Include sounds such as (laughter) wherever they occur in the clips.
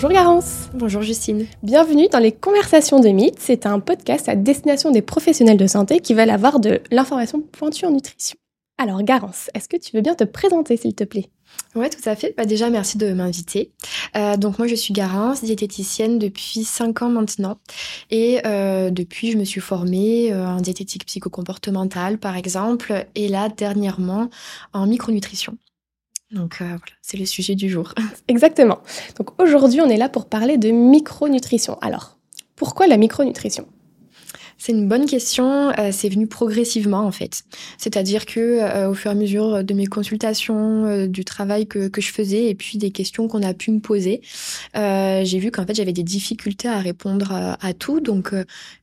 Bonjour Garance. Bonjour Justine. Bienvenue dans les Conversations de Mythes. C'est un podcast à destination des professionnels de santé qui veulent avoir de l'information pointue en nutrition. Alors Garance, est-ce que tu veux bien te présenter s'il te plaît? Ouais, tout à fait. Bah, déjà, merci de m'inviter. Euh, donc moi, je suis Garance, diététicienne depuis 5 ans maintenant. Et euh, depuis, je me suis formée euh, en diététique psychocomportementale, par exemple. Et là, dernièrement, en micronutrition. Donc euh, voilà, c'est le sujet du jour. (laughs) Exactement. Donc aujourd'hui, on est là pour parler de micronutrition. Alors, pourquoi la micronutrition? C'est une bonne question. Euh, c'est venu progressivement en fait. C'est-à-dire que euh, au fur et à mesure de mes consultations, euh, du travail que, que, je faisais et puis des questions qu'on a pu me poser, j'ai vu qu'en fait j'avais des difficultés à répondre à, tout. Donc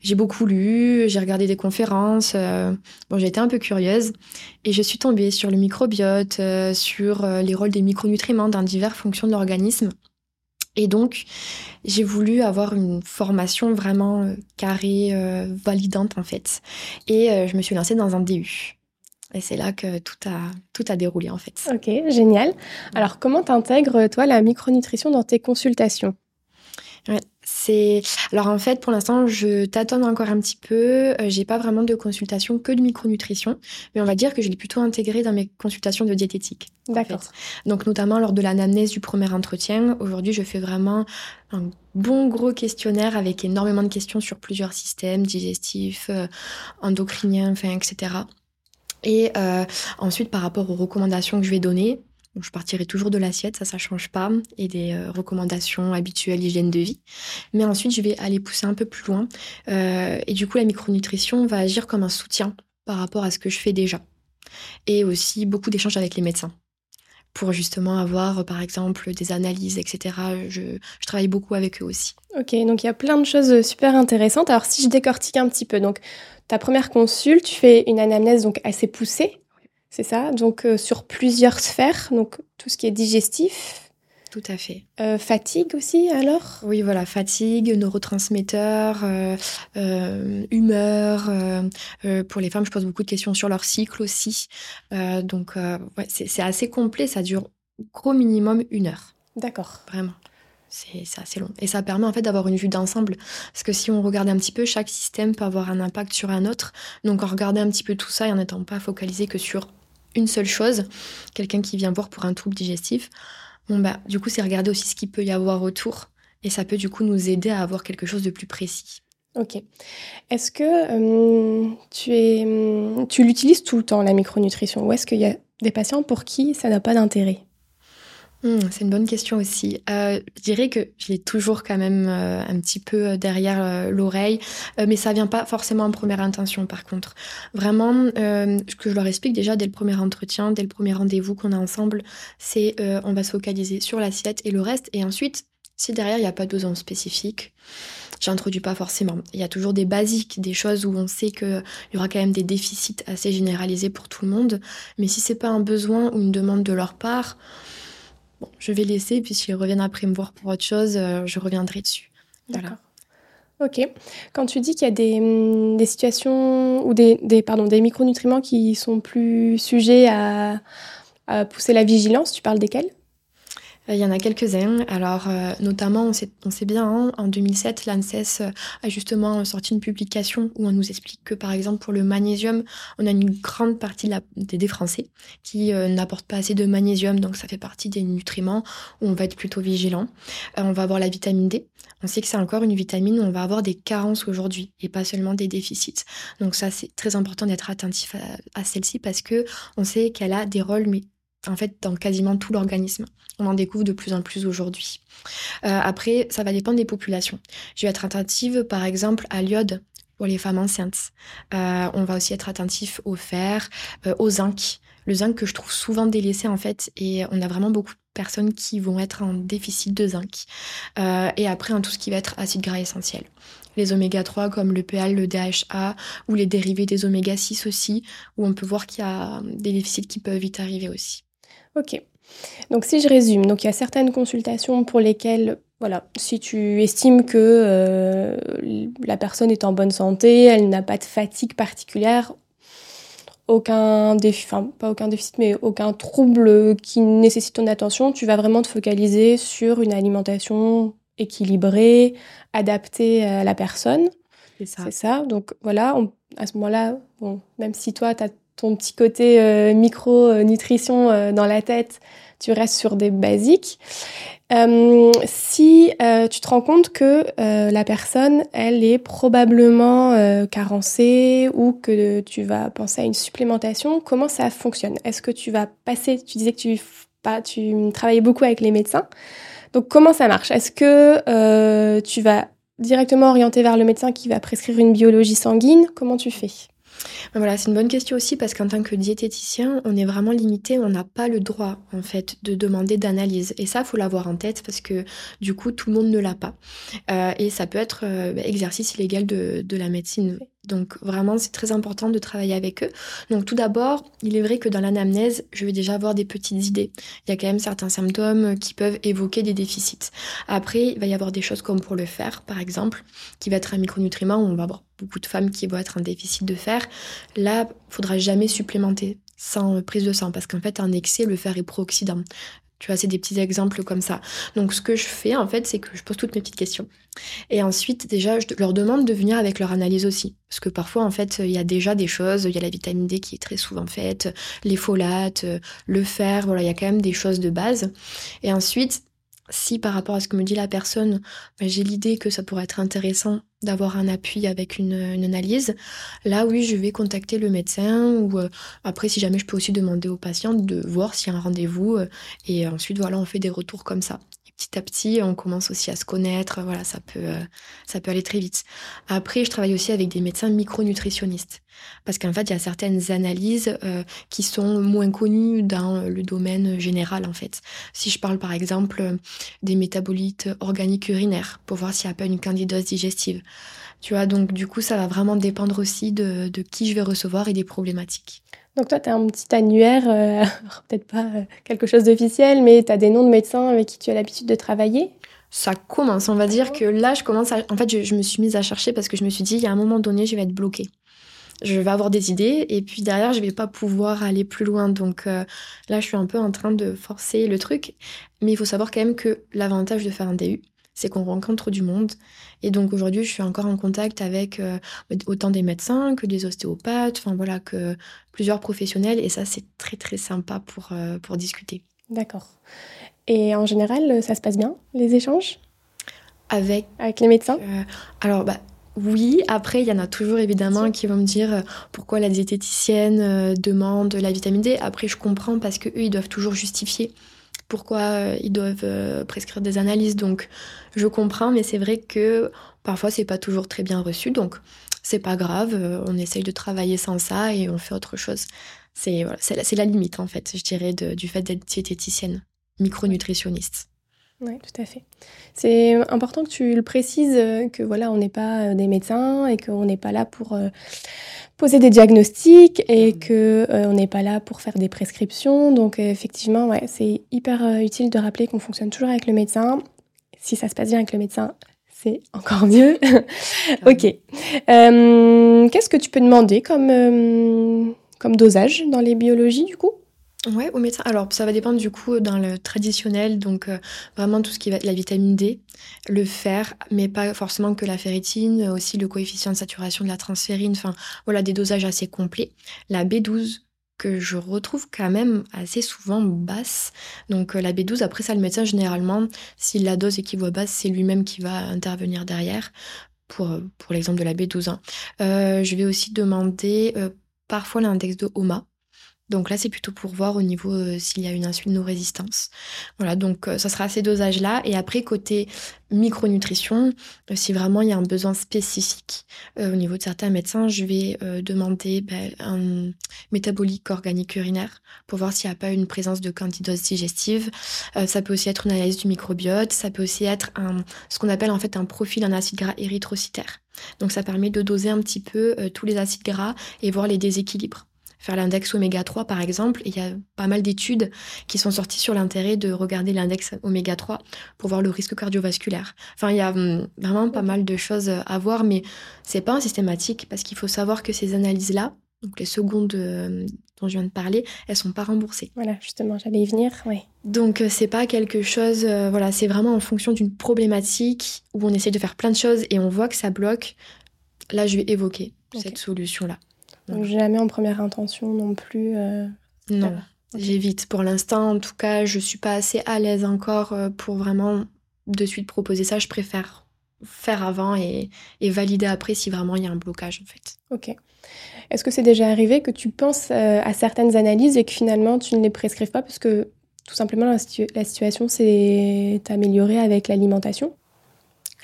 j'ai beaucoup lu, j'ai regardé des conférences. bon, j'ai été un peu curieuse et je suis tombée sur le microbiote, sur les rôles des micronutriments dans diverses fonctions de l'organisme. Et donc, j'ai voulu avoir une formation vraiment euh, carrée, euh, validante en fait. Et euh, je me suis lancée dans un DU. Et c'est là que tout a, tout a déroulé en fait. Ok, génial. Alors, comment t'intègres toi la micronutrition dans tes consultations? Ouais. C'est alors en fait pour l'instant je tâtonne encore un petit peu. Euh, j'ai pas vraiment de consultation que de micronutrition, mais on va dire que je l'ai plutôt intégré dans mes consultations de diététique. D'accord. Donc notamment lors de l'anamnèse du premier entretien. Aujourd'hui je fais vraiment un bon gros questionnaire avec énormément de questions sur plusieurs systèmes digestifs, euh, endocriniens, enfin etc. Et euh, ensuite par rapport aux recommandations que je vais donner, je partirai toujours de l'assiette, ça, ça change pas, et des euh, recommandations habituelles hygiène de vie. Mais ensuite, je vais aller pousser un peu plus loin. Euh, et du coup, la micronutrition va agir comme un soutien par rapport à ce que je fais déjà. Et aussi beaucoup d'échanges avec les médecins pour justement avoir, par exemple, des analyses, etc. Je, travaille beaucoup avec eux aussi. Ok, donc il y a plein de choses super intéressantes. Alors si je décortique un petit peu, donc ta première consulte, tu fais une anamnèse donc assez poussée c'est ça Donc euh, sur plusieurs sphères, donc tout ce qui est digestif. Tout à fait. Euh, fatigue aussi alors? Oui, voilà, fatigue, neurotransmetteurs, euh, humeur. pour les femmes, je pose beaucoup de questions sur leur cycle aussi. donc ouais, c'est assez complet, ça dure gros minimum une heure. D'accord. Vraiment c'est assez long. Et ça permet en fait d'avoir une vue d'ensemble. Parce que si on regarde un petit peu, chaque système peut avoir un impact sur un autre. Donc en regardant un petit peu tout ça et en n'étant pas focalisé que sur une seule chose, quelqu'un qui vient voir pour un trouble digestif, bon bah du coup c'est regarder aussi ce qu'il peut y avoir autour et ça peut du coup nous aider à avoir quelque chose de plus précis. Ok. Est-ce que euh, tu, es, hum, tu l'utilises tout le temps, la micronutrition, ou est-ce qu'il y a des patients pour qui ça n'a pas d'intérêt? Hmm, c'est une bonne question aussi. Euh, je dirais que je l'ai toujours quand même euh, un petit peu euh, derrière l'oreille, mais ça vient pas forcément en première intention par contre. Vraiment, ce que je leur explique déjà dès le premier entretien, dès le premier rendez-vous qu'on a ensemble, c'est on va se focaliser sur l'assiette et le reste, et ensuite, si derrière il n'y a pas de besoin spécifique, j'introduis pas forcément. Il y a toujours des basiques, des choses où on sait qu'il y aura quand même des déficits assez généralisés pour tout le monde, mais si c'est pas un besoin ou une demande de leur part, Bon, je vais laisser, puis s'ils reviennent après me voir pour autre chose, euh, je reviendrai dessus. Voilà. Ok. Quand tu dis qu'il y a des, hum, des situations ou des, des, pardon, des micronutriments qui sont plus sujets à, à pousser la vigilance, tu parles desquels? Il y en a quelques-uns. Alors, euh, notamment, on sait, on sait bien, hein, en 2007, l'ANSES a justement sorti une publication où on nous explique que, par exemple, pour le magnésium, on a une grande partie des, Français qui euh, n'apportent pas assez de magnésium, donc ça fait partie des nutriments où on va être plutôt vigilant. on va avoir la vitamine D. On sait que c'est encore une vitamine où on va avoir des carences aujourd'hui et pas seulement des déficits. Donc ça, c'est très important d'être attentif à, à celle-ci parce que on sait qu'elle a des rôles mais en fait dans quasiment tout l'organisme. On en découvre de plus en plus aujourd'hui. Euh, après, ça va dépendre des populations. Je vais être attentive, par exemple, à l'iode pour les femmes enceintes. Euh, on va aussi être attentif au fer, euh, au zinc. Le zinc que je trouve souvent délaissé en fait, et on a vraiment beaucoup de personnes qui vont être en déficit de zinc. et après, en tout ce qui va être acide gras essentiel les oméga 3 comme le PL, le DHA ou les dérivés des oméga 6 aussi, où on peut voir qu'il y a des déficits qui peuvent vite arriver aussi. Ok. Donc si je résume, donc il y a certaines consultations pour lesquelles, voilà, si tu estimes que euh, la personne est en bonne santé, elle n'a pas de fatigue particulière, aucun défi, enfin pas aucun déficit, mais aucun trouble qui nécessite ton attention, tu vas vraiment te focaliser sur une alimentation équilibré, adapté à la personne. C'est ça. C'est ça. Donc voilà, à ce moment-là, bon, même si toi, tu as ton petit côté euh, micro-nutrition euh, dans la tête, tu restes sur des basiques. Euh, si tu te rends compte que la personne, elle est probablement carencée ou que tu vas penser à une supplémentation, comment ça fonctionne? Est-ce que tu vas passer, tu disais que tu, pas, tu travaillais beaucoup avec les médecins, donc comment ça marche? Est-ce que tu vas directement orienter vers le médecin qui va prescrire une biologie sanguine? Comment tu fais? Voilà, c'est une bonne question aussi parce qu'en tant que diététicien, on est vraiment limité, on n'a pas le droit en fait de demander d'analyse. Et ça, faut l'avoir en tête parce que du coup, tout le monde ne l'a pas. Euh, et ça peut être euh, ben, exercice illégal de la médecine. Donc vraiment, c'est très important de travailler avec eux. Donc tout d'abord, il est vrai que dans l'anamnèse, je vais déjà avoir des petites idées. Il y a quand même certains symptômes qui peuvent évoquer des déficits. Après, il va y avoir des choses comme pour le fer, par exemple, qui va être un micronutriment on va avoir beaucoup de femmes qui vont être en déficit de fer. Là, il faudra jamais supplémenter sans prise de sang parce qu'en fait, en excès, le fer est pro-oxydant. Tu vois, c'est des petits exemples comme ça. Donc, ce que je fais, en fait, c'est que je pose toutes mes petites questions. Et ensuite, déjà, je leur demande de venir avec leur analyse aussi. Parce que parfois, en fait, il y a déjà des choses. Il y a la vitamine D qui est très souvent faite, les folates, le fer. Voilà, il y a quand même des choses de base. Et ensuite, si par rapport à ce que me dit la personne, ben, j'ai l'idée que ça pourrait être intéressant d'avoir un appui avec une, analyse, là oui, je vais contacter le médecin ou euh, après si jamais je peux aussi demander au patient de voir s'il y a un rendez-vous euh, et ensuite voilà, on fait des retours comme ça petit à petit, on commence aussi à se connaître. Voilà, ça peut, euh, ça peut aller très vite. Après, je travaille aussi avec des médecins micronutritionnistes. Parce qu'en fait, il y a certaines analyses euh, qui sont moins connues dans le domaine général, en fait. Si je parle, par exemple, des métabolites organiques urinaires, pour voir s'il n'y a pas une candidose digestive. Tu vois, donc du coup, ça va vraiment dépendre aussi de, de qui je vais recevoir et des problématiques. Donc toi, tu as un petit annuaire, euh, (laughs) peut-être pas euh, quelque chose d'officiel, mais tu as des noms de médecins avec qui tu as l'habitude de travailler? Ça commence, on va dire que là, je commence à... En fait, je, me suis mise à chercher parce que je me suis dit, il y a un moment donné, je vais être bloquée. Je vais avoir des idées et puis derrière, je vais pas pouvoir aller plus loin. Donc euh, là, je suis un peu en train de forcer le truc. Mais il faut savoir quand même que l'avantage de faire un DU, c'est qu'on rencontre du monde. Et donc aujourd'hui, je suis encore en contact avec euh, autant des médecins que des ostéopathes, enfin voilà, que plusieurs professionnels. Et ça, c'est très très sympa pour, euh, pour discuter. D'accord. Et en général, ça se passe bien, les échanges? Avec, avec les médecins? euh, Alors, bah, oui, après, il y en a toujours évidemment qui vont me dire pourquoi la diététicienne demande la vitamine D. Après, je comprends parce qu'eux, ils doivent toujours justifier pourquoi euh, ils doivent euh, prescrire des analyses. Donc, je comprends, mais c'est vrai que parfois, c'est pas toujours très bien reçu. Donc, c'est pas grave, euh, on essaye de travailler sans ça et on fait autre chose. C'est voilà, la, la limite, en fait, je dirais, du fait d'être diététicienne, micronutritionniste. Oui, tout à fait. C'est important que tu le précises, que voilà, on n'est pas des médecins et qu'on n'est pas là pour poser des diagnostics et mmh. que euh, on n'est pas là pour faire des prescriptions. Donc euh, effectivement, ouais, c'est hyper euh, utile de rappeler qu'on fonctionne toujours avec le médecin. Si ça se passe bien avec le médecin, c'est (laughs) encore mieux. ok. Qu'est-ce que tu peux demander comme, comme dosage dans les biologies du coup? Ouais, au médecin. Alors, ça va dépendre du coup dans le traditionnel, donc euh, vraiment tout ce qui va être la vitamine D, le fer, mais pas forcément que la ferritine, aussi le coefficient de saturation de la transférine, enfin voilà, des dosages assez complets. La B12, que je retrouve quand même assez souvent basse. Donc euh, la B12, après ça, le médecin, généralement, si la dose équivaut basse, c'est lui-même qui va intervenir derrière, pour, pour l'exemple de la B12. Hein. Euh, je vais aussi demander parfois l'index de HOMA donc là, c'est plutôt pour voir au niveau euh, s'il y a une insulino-résistance. Voilà, donc euh, ça sera à ces dosages-là. Et après, côté micronutrition, euh, si vraiment il y a un besoin spécifique au niveau de certains médecins, je vais demander ben, un métabolique organique urinaire pour voir s'il n'y a pas une présence de candidose digestive. ça peut aussi être une analyse du microbiote. Ça peut aussi être ce qu'on appelle en fait un profil en acide gras érythrocytaire. Donc ça permet de doser un petit peu tous les acides gras et voir les déséquilibres faire l'index oméga 3 par exemple. il y a pas mal d'études qui sont sorties sur l'intérêt de regarder l'index oméga 3 pour voir le risque cardiovasculaire. Enfin, il y a hum, vraiment pas mal de choses à voir, mais c'est pas un systématique parce qu'il faut savoir que ces analyses-là, donc les secondes dont je viens de parler, elles sont pas remboursées. Voilà, justement, j'allais y venir, oui. Donc c'est pas quelque chose, voilà, c'est vraiment en fonction d'une problématique où on essaie de faire plein de choses et on voit que ça bloque. Là, je vais évoquer cette solution-là. Donc jamais en première intention non plus. non. J'évite pour l'instant, en tout cas, je suis pas assez à l'aise encore euh, pour vraiment de suite proposer ça. Je préfère faire avant et, valider après si vraiment il y a un blocage en fait. Ok. Est-ce que c'est déjà arrivé que tu penses euh, à certaines analyses et que finalement tu ne les prescrives pas? Parce que tout simplement la, la situation s'est améliorée avec l'alimentation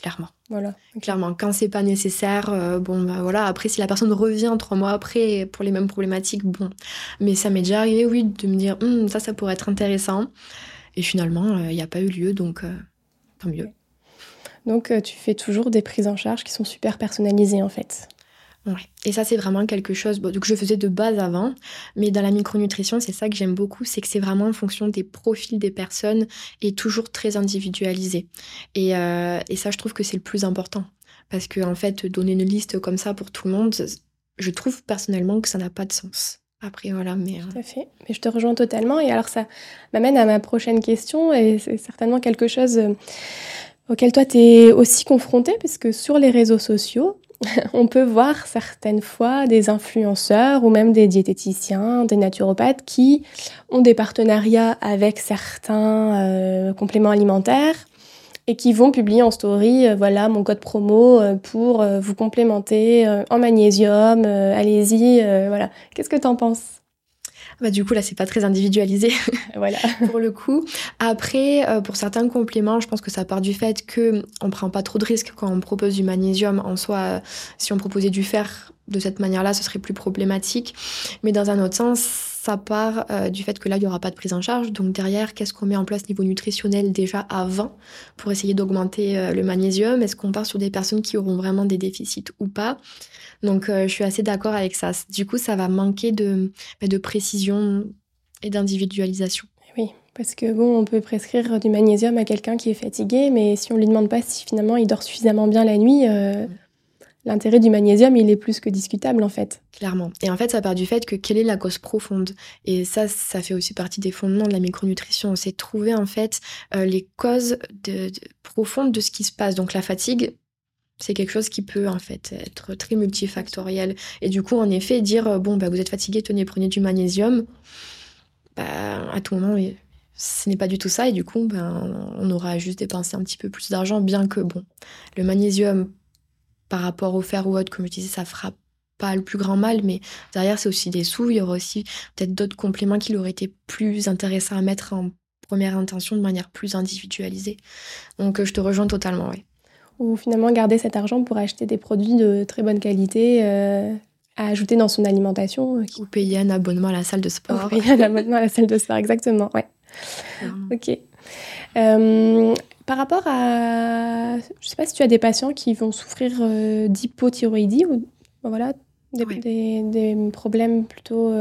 Clairement. Voilà. Clairement, quand c'est pas nécessaire, euh, bon, bah voilà. Après, si la personne revient trois mois après pour les mêmes problématiques, bon. Mais ça m'est déjà arrivé, oui, de me dire, hum, ça, ça pourrait être intéressant. Et finalement, il n'y a pas eu lieu, donc euh, tant mieux. Donc, euh, tu fais toujours des prises en charge qui sont super personnalisées, en fait. Et ça, c'est vraiment quelque chose que je faisais de base avant. Mais dans la micronutrition, c'est ça que j'aime beaucoup, c'est que c'est vraiment en fonction des profils des personnes et toujours très individualisé. Et, euh, ça, je trouve que c'est le plus important. Parce que, en fait, donner une liste comme ça pour tout le monde, je trouve personnellement que ça n'a pas de sens. Après, voilà, mais... Tout à fait. Mais je te rejoins totalement. Et alors, ça m'amène à ma prochaine question. Et c'est certainement quelque chose euh, auquel toi, tu es aussi confronté, puisque sur les réseaux sociaux, (laughs) on peut voir certaines fois des influenceurs ou même des diététiciens, des naturopathes qui ont des partenariats avec certains euh, compléments alimentaires et qui vont publier en story, euh, voilà mon code promo euh, pour vous complémenter en magnésium, allez-y, voilà. Qu'est-ce que tu en penses? Bah, du coup, là, c'est pas très individualisé. (laughs) voilà. (laughs) pour le coup. Après, euh, pour certains compléments, je pense que ça part du fait que on prend pas trop de risques quand on propose du magnésium. En soi, euh, si on proposait du fer de cette manière-là, ce serait plus problématique. Mais dans un autre sens, ça part euh, du fait que là, il n'y aura pas de prise en charge. Donc derrière, qu'est-ce qu'on met en place niveau nutritionnel déjà avant pour essayer d'augmenter le magnésium? Est-ce qu'on part sur des personnes qui auront vraiment des déficits ou pas? Donc, euh, je suis assez d'accord avec ça. Du coup, ça va manquer de, bah, de précision et d'individualisation. Oui, parce que bon, on peut prescrire du magnésium à quelqu'un qui est fatigué, mais si on lui demande pas si finalement il dort suffisamment bien la nuit, euh, l'intérêt du magnésium, il est plus que discutable en fait. Clairement. Et en fait, ça part du fait que quelle est la cause profonde? Et ça, ça fait aussi partie des fondements de la micronutrition. C'est trouver en fait euh, les causes profondes de ce qui se passe. Donc la fatigue, c'est quelque chose qui peut en fait être très multifactoriel. Et du coup, en effet, dire euh, bon, bah, vous êtes fatigué, tenez, prenez du magnésium, bah, à tout moment, ce n'est pas du tout ça. Et du coup, ben, on aura juste dépensé un petit peu plus d'argent, bien que bon, le magnésium par rapport au fer ou autre, comme je disais, ça fera pas le plus grand mal, mais derrière, c'est aussi des sous. Il y aura aussi peut-être d'autres compléments qui auraient été plus intéressants à mettre en première intention de manière plus individualisée. Donc, euh, je te rejoins totalement, oui ou finalement garder cet argent pour acheter des produits de très bonne qualité euh, à ajouter dans son alimentation. Euh, ou payer un abonnement à la salle de sport. Ou payer un abonnement à la salle de sport, exactement, ouais. Ok. Euh, par rapport à, je ne sais pas si tu as des patients qui vont souffrir d'hypothyroïdie ou voilà des, des, problèmes plutôt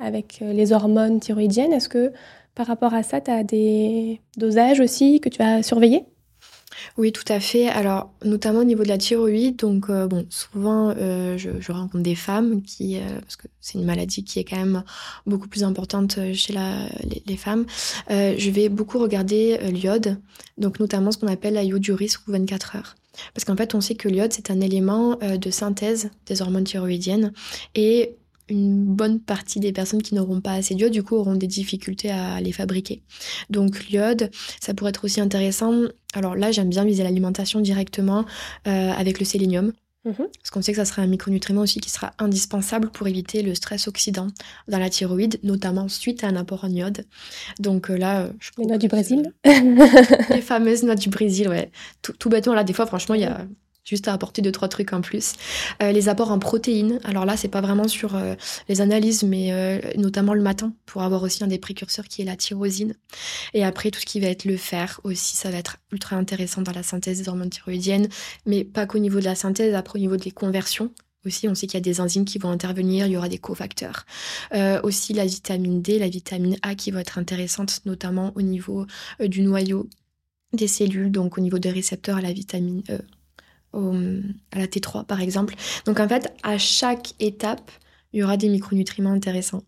avec les hormones thyroïdiennes. Est-ce que par rapport à ça, tu as des dosages aussi que tu as surveillés? Oui, tout à fait. Alors, notamment au niveau de la thyroïde, donc euh, bon, souvent euh, je, rencontre des femmes qui, euh, parce que c'est une maladie qui est quand même beaucoup plus importante chez les, femmes. je vais beaucoup regarder l'iode, donc notamment ce qu'on appelle la iodurie ou 24 heures. Parce qu'en fait, on sait que l'iode, c'est un élément de synthèse des hormones thyroïdiennes et une bonne partie des personnes qui n'auront pas assez d'iode, du coup, auront des difficultés à les fabriquer. Donc l'iode, ça pourrait être aussi intéressant. Alors là, j'aime bien viser l'alimentation directement euh, avec le sélénium. Mhm. Parce qu'on sait que ça sera un micronutriment aussi qui sera indispensable pour éviter le stress oxydant dans la thyroïde, notamment suite à un apport en iode. Donc euh, là, je Les noix du Brésil Les fameuses noix du Brésil, ouais. Tout, tout bêtement, là, des fois, franchement, il y a juste à apporter deux trois trucs en plus. Euh, les apports en protéines, alors là c'est pas vraiment sur euh, les analyses, mais euh, notamment le matin pour avoir aussi un des précurseurs qui est la tyrosine. Et après tout ce qui va être le fer aussi, ça va être ultra intéressant dans la synthèse des hormones thyroïdiennes, mais pas qu'au niveau de la synthèse, après au niveau des conversions. Aussi, on sait qu'il y a des enzymes qui vont intervenir, il y aura des cofacteurs. aussi la vitamine D, la vitamine A qui va être intéressante, notamment au niveau du noyau des cellules, donc au niveau des récepteurs à la vitamine E à la T3 par exemple. Donc en fait, à chaque étape, il y aura des micronutriments intéressants.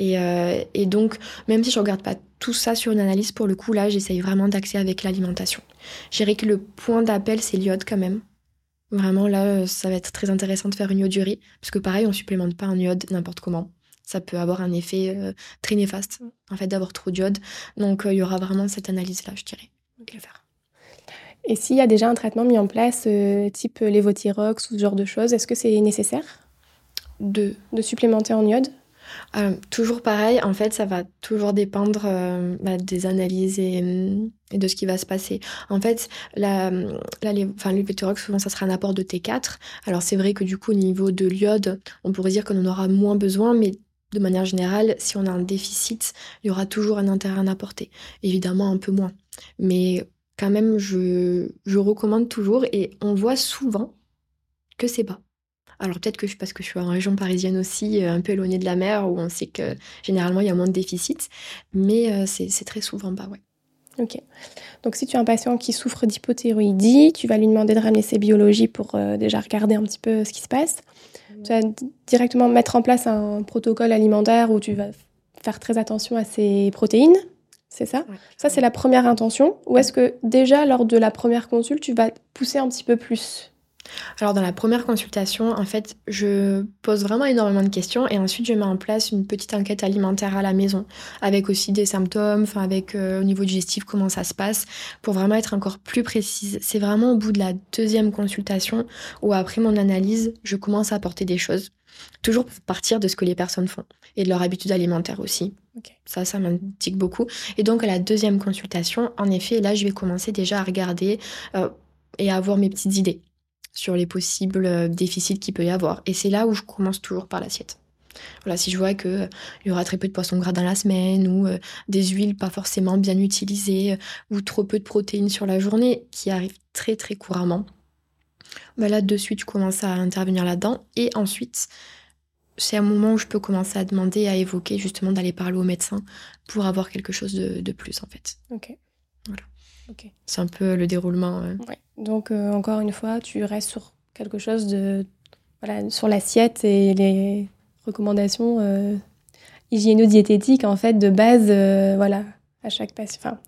Euh, et, donc, même si je regarde pas tout ça sur une analyse, pour le coup, là, j'essaye vraiment d'axer avec l'alimentation. Je dirais que le point d'appel, c'est l'iode quand même. Vraiment, là, ça va être très intéressant de faire une iodurie, parce que pareil, on supplémente pas un iode n'importe comment. Ça peut avoir un effet euh, très néfaste, en fait, d'avoir trop d'iode. Donc, euh, il y aura vraiment cette analyse-là, je dirais, faire. Et s'il y a déjà un traitement mis en place, type lévothyrox ou ce genre de choses, est-ce que c'est nécessaire de, de supplémenter en iode? Euh, toujours pareil, en fait, ça va toujours dépendre euh, bah, des analyses et, de ce qui va se passer. En fait, la, la, enfin, souvent, ça sera un apport de T4. Alors, c'est vrai que du coup, au niveau de l'iode, on pourrait dire qu'on en aura moins besoin, mais de manière générale, si on a un déficit, il y aura toujours un intérêt à apporter. Évidemment, un peu moins. Mais quand même, je, je recommande toujours et on voit souvent que c'est bas. Alors peut-être que je, parce que je suis en région parisienne aussi, euh, un peu éloignée de la mer, où on sait que généralement il y a moins de déficit, mais euh, c'est très souvent bas, ouais. Ok. Donc si tu as un patient qui souffre d'hypothyroïdie, tu vas lui demander de ramener ses biologies pour euh, déjà regarder un petit peu ce qui se passe. Tu vas directement mettre en place un protocole alimentaire où tu vas faire très attention à ses protéines. C'est ça Ça, c'est la première intention. Ou est-ce que déjà, lors de la première consulte, tu vas pousser un petit peu plus? Alors dans la première consultation, en fait, je pose vraiment énormément de questions et ensuite je mets en place une petite enquête alimentaire à la maison avec aussi des symptômes, enfin avec euh, au niveau digestif comment ça se passe pour vraiment être encore plus précise. C'est vraiment au bout de la deuxième consultation ou après mon analyse, je commence à apporter des choses. Toujours pour partir de ce que les personnes font et de leur habitude alimentaire aussi. Ça, ça m'indique beaucoup. Et donc, à la deuxième consultation, en effet, là, je vais commencer déjà à regarder euh, et à avoir mes petites idées sur les possibles euh, déficits qu'il peut y avoir. Et c'est là où je commence toujours par l'assiette. Voilà, si je vois qu'il euh, y aura très peu de poissons gras dans la semaine, ou euh, des huiles pas forcément bien utilisées, ou trop peu de protéines sur la journée, qui arrive très très couramment, bah là de suite je commence à intervenir là-dedans. Et ensuite, c'est un moment où je peux commencer à demander, à évoquer justement d'aller parler au médecin pour avoir quelque chose de, de plus en fait. Ok. Voilà. C'est un peu le déroulement. Donc, euh, encore une fois, tu restes sur quelque chose de. Voilà, sur l'assiette et les recommandations euh, hygiéno-diététiques, en fait, de base, euh, voilà, à chaque patient. Enfin,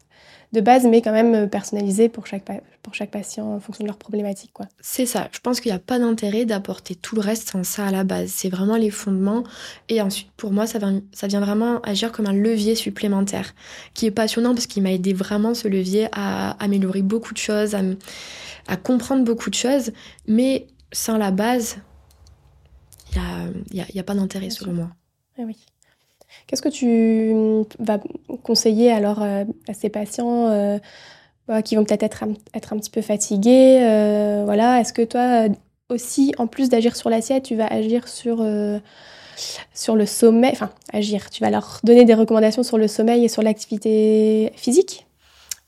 de base, mais quand même personnalisé pour chaque, pour chaque patient en fonction de leur problématique. Quoi. C'est ça. Je pense qu'il n'y a pas d'intérêt d'apporter tout le reste sans ça à la base. C'est vraiment les fondements. Et ensuite, pour moi, ça vient, ça vient vraiment agir comme un levier supplémentaire qui est passionnant parce qu'il m'a aidé vraiment ce levier à améliorer beaucoup de choses, à, comprendre beaucoup de choses. Mais sans la base, il n'y a, y a, pas d'intérêt selon moi. Ah oui. Qu'est-ce que tu vas conseiller alors euh, à ces patients euh, bah, qui vont peut-être être, être, un petit peu fatigués euh, voilà. Est-ce que toi aussi, en plus d'agir sur l'assiette, tu vas agir sur, sur le sommeil Enfin, agir, tu vas leur donner des recommandations sur le sommeil et sur l'activité physique?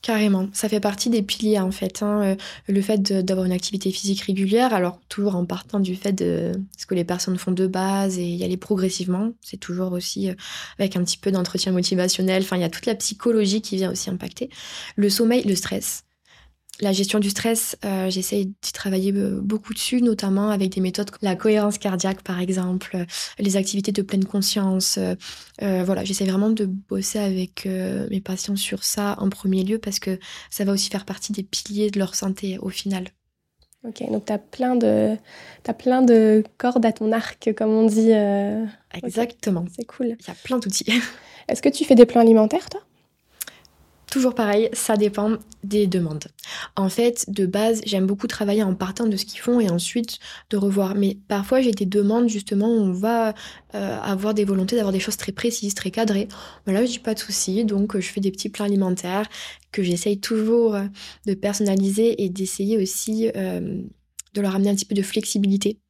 Carrément, ça fait partie des piliers en fait. Hein, euh, le fait d'avoir une activité physique régulière, alors toujours en partant du fait de ce que les personnes font de base et y aller progressivement, c'est toujours aussi euh, avec un petit peu d'entretien motivationnel. Enfin, il y a toute la psychologie qui vient aussi impacter. Le sommeil, le stress, la gestion du stress, euh, j'essaye d'y travailler euh, beaucoup dessus, notamment avec des méthodes comme la cohérence cardiaque, par exemple, euh, les activités de pleine conscience. voilà, j'essaie vraiment de bosser avec mes patients sur ça en premier lieu parce que ça va aussi faire partie des piliers de leur santé au final. Ok, donc tu as, plein de, as plein de cordes à ton arc, comme on dit. Exactement. C'est cool. Il y a plein d'outils. (laughs) Est-ce que tu fais des plans alimentaires, toi? Toujours pareil, ça dépend des demandes. En fait, de base, j'aime beaucoup travailler en partant de ce qu'ils font et ensuite de revoir. Mais parfois, j'ai des demandes justement où on va euh, avoir des volontés d'avoir des choses très précises, très cadrées. Voilà, je dis pas de souci, donc je fais des petits plans alimentaires que j'essaye toujours de personnaliser et d'essayer aussi euh, de leur amener un petit peu de flexibilité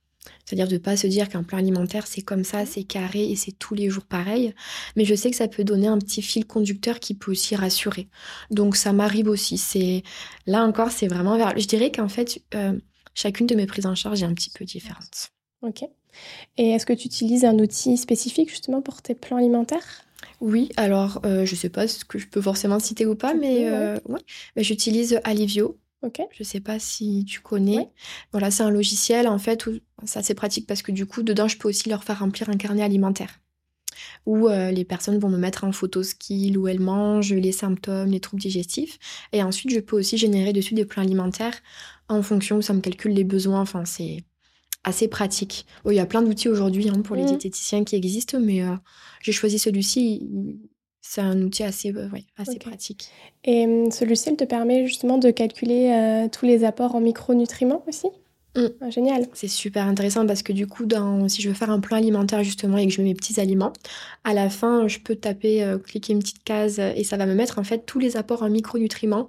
c'est-à-dire de ne pas se dire qu'un plan alimentaire, c'est comme ça, c'est carré et c'est tous les jours pareil. Mais je sais que ça peut donner un petit fil conducteur qui peut aussi rassurer. Donc ça m'arrive aussi. C'est Là encore, c'est vraiment vers... Je dirais qu'en fait, euh, chacune de mes prises en charge est un petit peu différente. Ok. Et est-ce que tu utilises un outil spécifique justement pour tes plans alimentaires? Oui, alors euh, je ne sais pas ce que je peux forcément citer ou pas, mais euh, ouais. Bah, j'utilise Alivio Ok. Je sais pas si tu connais. Voilà, c'est un logiciel en fait où c'est assez pratique parce que du coup, dedans, je peux aussi leur faire remplir un carnet alimentaire où euh, les personnes vont me mettre en photo skill où elles mangent, les symptômes, les troubles digestifs. Et ensuite, je peux aussi générer dessus des plans alimentaires en fonction où ça me calcule les besoins. Enfin, c'est assez pratique. il y a plein d'outils aujourd'hui hein, pour les mmh. diététiciens qui existent, mais euh, j'ai choisi celui-ci. C'est un outil assez, euh, assez pratique. Et hum, celui-ci, il te permet justement de calculer tous les apports en micronutriments aussi? Mm. Ah, génial. C'est super intéressant parce que du coup, si je veux faire un plan alimentaire justement et que je mets mes petits aliments, à la fin, je peux taper, euh, cliquer une petite case et ça va me mettre en fait tous les apports en micronutriments